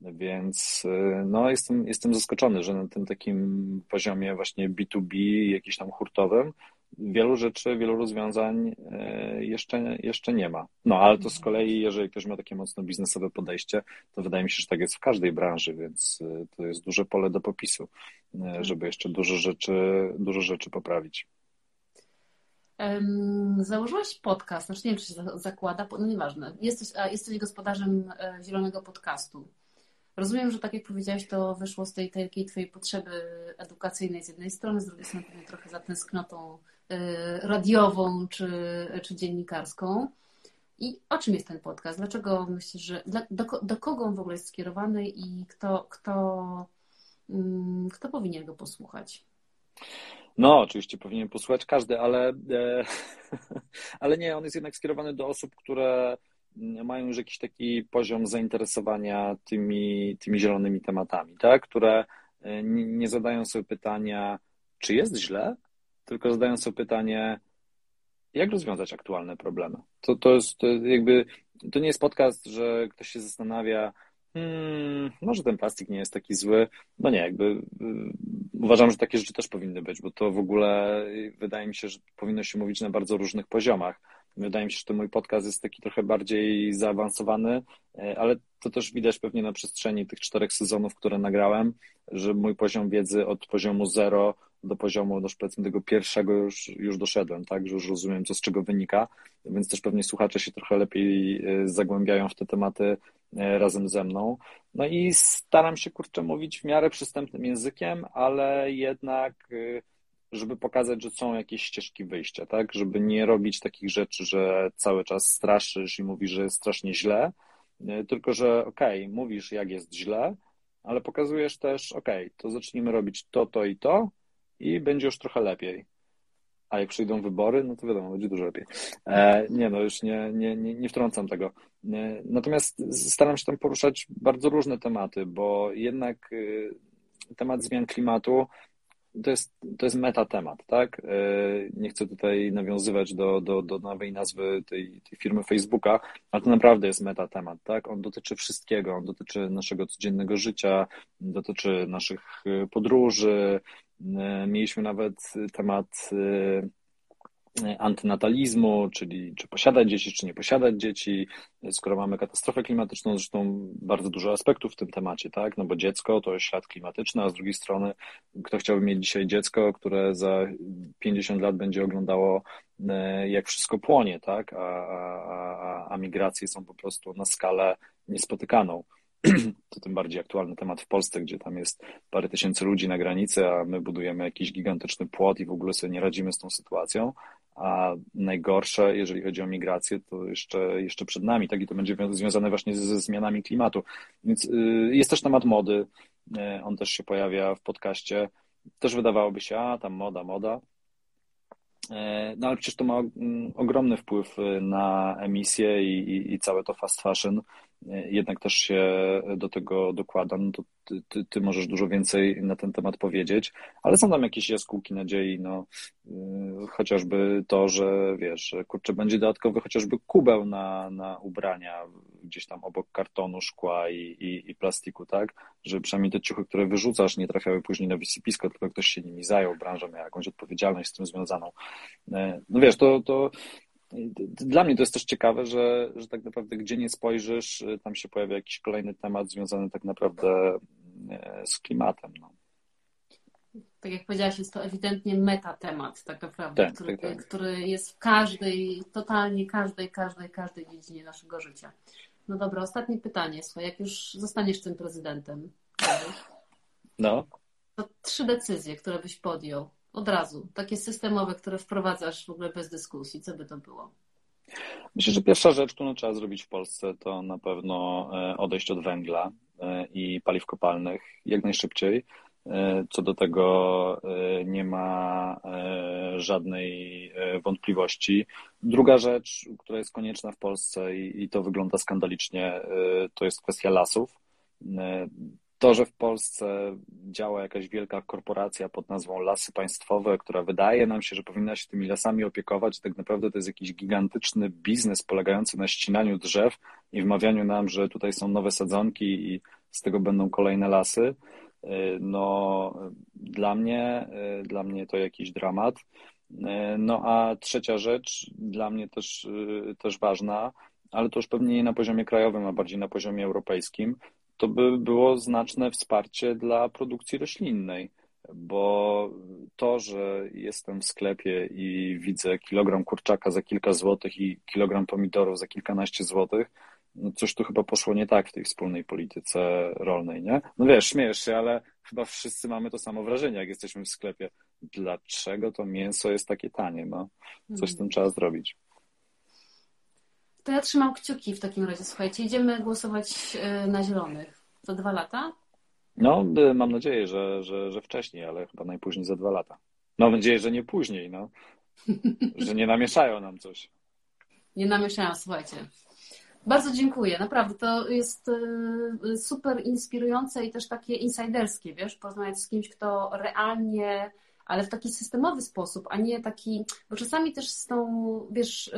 Więc y, no, jestem, jestem zaskoczony, że na tym takim poziomie właśnie B2B, jakiś tam hurtowym, wielu rzeczy, wielu rozwiązań e, jeszcze, jeszcze nie ma. No ale to z kolei, jeżeli ktoś ma takie mocno biznesowe podejście, to wydaje mi się, że tak jest w każdej branży, więc e, to jest duże pole do popisu, e, żeby jeszcze dużo rzeczy, dużo rzeczy poprawić. Założyłaś podcast, znaczy nie wiem, czy się zakłada, no nieważne. Jesteś, jesteś gospodarzem Zielonego Podcastu. Rozumiem, że tak jak powiedziałaś, to wyszło z tej takiej twojej potrzeby edukacyjnej z jednej strony, z drugiej strony trochę za tęsknotą radiową czy, czy dziennikarską. I o czym jest ten podcast? Dlaczego myślisz, że do, do kogo on w ogóle jest skierowany i kto, kto, mm, kto powinien go posłuchać? No, oczywiście powinien posłuchać każdy, ale, e, ale nie, on jest jednak skierowany do osób, które mają już jakiś taki poziom zainteresowania tymi, tymi zielonymi tematami, tak? które e, nie zadają sobie pytania, czy jest źle, tylko zadają sobie pytanie, jak rozwiązać aktualne problemy. To, to jest to jakby, to nie jest podcast, że ktoś się zastanawia, hmm, może ten plastik nie jest taki zły. No nie, jakby y, uważam, że takie rzeczy też powinny być, bo to w ogóle y, wydaje mi się, że powinno się mówić na bardzo różnych poziomach. Wydaje mi się, że ten mój podcast jest taki trochę bardziej zaawansowany, y, ale to też widać pewnie na przestrzeni tych czterech sezonów, które nagrałem, że mój poziom wiedzy od poziomu zero do poziomu, no powiedzmy tego pierwszego już, już doszedłem, tak, że już rozumiem, co z czego wynika, więc też pewnie słuchacze się trochę lepiej zagłębiają w te tematy E, razem ze mną. No i staram się, kurczę, mówić w miarę przystępnym językiem, ale jednak, e, żeby pokazać, że są jakieś ścieżki wyjścia, tak? Żeby nie robić takich rzeczy, że cały czas straszysz i mówisz, że jest strasznie źle, e, tylko że okej, okay, mówisz, jak jest źle, ale pokazujesz też, okay, to zacznijmy robić to, to i to i będzie już trochę lepiej a jak przyjdą wybory, no to wiadomo, będzie dużo lepiej. E, nie, no już nie, nie, nie, nie wtrącam tego. E, natomiast staram się tam poruszać bardzo różne tematy, bo jednak y, temat zmian klimatu to jest, to jest metatemat, tak? E, nie chcę tutaj nawiązywać do, do, do nowej nazwy tej, tej firmy Facebooka, ale to naprawdę jest metatemat, tak? On dotyczy wszystkiego, on dotyczy naszego codziennego życia, dotyczy naszych y, podróży, E, mieliśmy nawet temat e, antynatalizmu, czyli czy posiadać dzieci, czy nie posiadać dzieci, skoro mamy katastrofę klimatyczną, zresztą bardzo dużo aspektów w tym temacie, tak? No bo dziecko to jest ślad klimatyczny, a z drugiej strony kto chciałby mieć dzisiaj dziecko, które za 50 lat będzie oglądało, e, jak wszystko płonie, tak? A, a, a migracje są po prostu na skalę niespotykaną. to tym bardziej aktualny temat w Polsce, gdzie tam jest parę tysięcy ludzi na granicy, a my budujemy jakiś gigantyczny płot i w ogóle sobie nie radzimy z tą sytuacją. A najgorsze, jeżeli chodzi o migrację, to jeszcze, jeszcze przed nami, tak? I to będzie związane właśnie ze, ze zmianami klimatu. Więc y, jest też temat mody. Y, on też się pojawia w podcaście. Też wydawałoby się, a tam moda, moda. Y, no ale przecież to ma mm, ogromny wpływ na emisję i, i, i całe to fast fashion jednak też się do tego dokłada, no to ty, ty, ty, możesz dużo więcej na ten temat powiedzieć, ale są tam jakieś jaskółki nadziei, no yy, chociażby to, że wiesz, kurczę, będzie dodatkowy chociażby kubeł na, na ubrania gdzieś tam obok kartonu, szkła i, i, i plastiku, tak? Żeby przynajmniej te ciuchy, które wyrzucasz, nie trafiały później na wysypisko, tylko ktoś się nimi zajął, branża miała jakąś odpowiedzialność z tym związaną. Yy, no wiesz, to, to dla mnie to jest też ciekawe, że, że tak naprawdę gdzie nie spojrzysz, tam się pojawia jakiś kolejny temat związany tak naprawdę e, z klimatem. No. Tak jak powiedziałaś, jest to ewidentnie metatemat tak naprawdę, tak, który, tak, tak. który jest w każdej, totalnie każdej, każdej, każdej dziedzinie naszego życia. No dobra, ostatnie pytanie. Słuchaj, jak już zostaniesz tym prezydentem, no. to trzy decyzje, które byś podjął od razu, takie systemowe, które wprowadzasz w ogóle bez dyskusji, co by to było? Myślę, że pierwsza rzecz, którą trzeba zrobić w Polsce, to na pewno e, odejść od węgla e, i paliw kopalnych jak najszybciej. E, co do tego nie ma żadnej wątpliwości. Druga rzecz, która jest konieczna w Polsce i to wygląda skandalicznie, to jest kwestia lasów to, że w Polsce działa jakaś wielka korporacja pod nazwą Lasy Państwowe, która wydaje nam się, że powinna się tymi lasami opiekować, tak naprawdę to jest jakiś gigantyczny biznes polegający na ścinaniu drzew i wmawianiu nam, że tutaj są nowe sadzonki i z tego będą kolejne lasy. No, dla mnie, dla mnie to jakiś dramat. No a trzecia rzecz, dla mnie też, też ważna, ale to już pewnie nie na poziomie krajowym, a bardziej na poziomie europejskim, to by było znaczne wsparcie dla produkcji roślinnej, bo to, że jestem w sklepie i widzę kilogram kurczaka za kilka złotych i kilogram pomidorów za kilkanaście złotych, no coś tu chyba poszło nie tak w tej wspólnej polityce rolnej, nie? No wiesz, śmiejesz się, ale chyba wszyscy mamy to samo wrażenie, jak jesteśmy w sklepie. Dlaczego to mięso jest takie tanie? No, coś z tym trzeba zrobić. To ja trzymam kciuki w takim razie. Słuchajcie, idziemy głosować e, na zielonych. Za dwa lata? No, e, mam nadzieję, że, że, że wcześniej, ale chyba najpóźniej za dwa lata. Mam nadzieję, że nie później, no. że nie namieszają nam coś. Nie namieszają, słuchajcie. Bardzo dziękuję. Naprawdę to jest e, super inspirujące i też takie insiderskie, wiesz, porozmawiać z kimś, kto realnie ale w taki systemowy sposób, a nie taki, bo czasami też z tą, wiesz,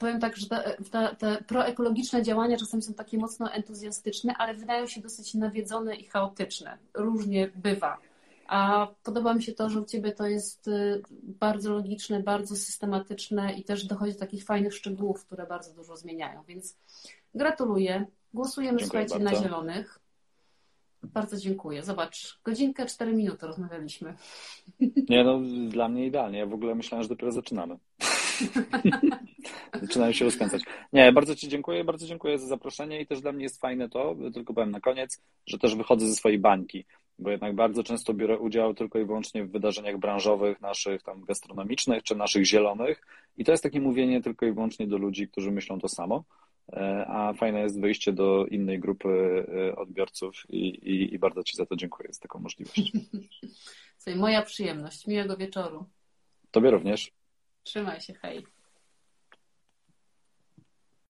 powiem tak, że te, te proekologiczne działania czasami są takie mocno entuzjastyczne, ale wydają się dosyć nawiedzone i chaotyczne. Różnie bywa. A podoba mi się to, że u Ciebie to jest y, bardzo logiczne, bardzo systematyczne i też dochodzi do takich fajnych szczegółów, które bardzo dużo zmieniają. Więc gratuluję. Głosujemy, Dziękuję słuchajcie, bardzo. na zielonych. Bardzo dziękuję. Zobacz, godzinkę, cztery minuty rozmawialiśmy. Nie, no dla mnie idealnie. Ja w ogóle myślałem, że dopiero zaczynamy. Zaczynają się rozkręcać. Nie, bardzo Ci dziękuję, bardzo dziękuję za zaproszenie i też dla mnie jest fajne to, tylko powiem na koniec, że też wychodzę ze swojej bańki, bo jednak bardzo często biorę udział tylko i wyłącznie w wydarzeniach branżowych, naszych tam gastronomicznych czy naszych zielonych i to jest takie mówienie tylko i wyłącznie do ludzi, którzy myślą to samo, e, a fajne jest wyjście do innej grupy e, odbiorców i, i, i bardzo Ci za to dziękuję, za taką możliwość. Moja przyjemność. Miłego wieczoru. Tobie również. Trzymaj się, hej.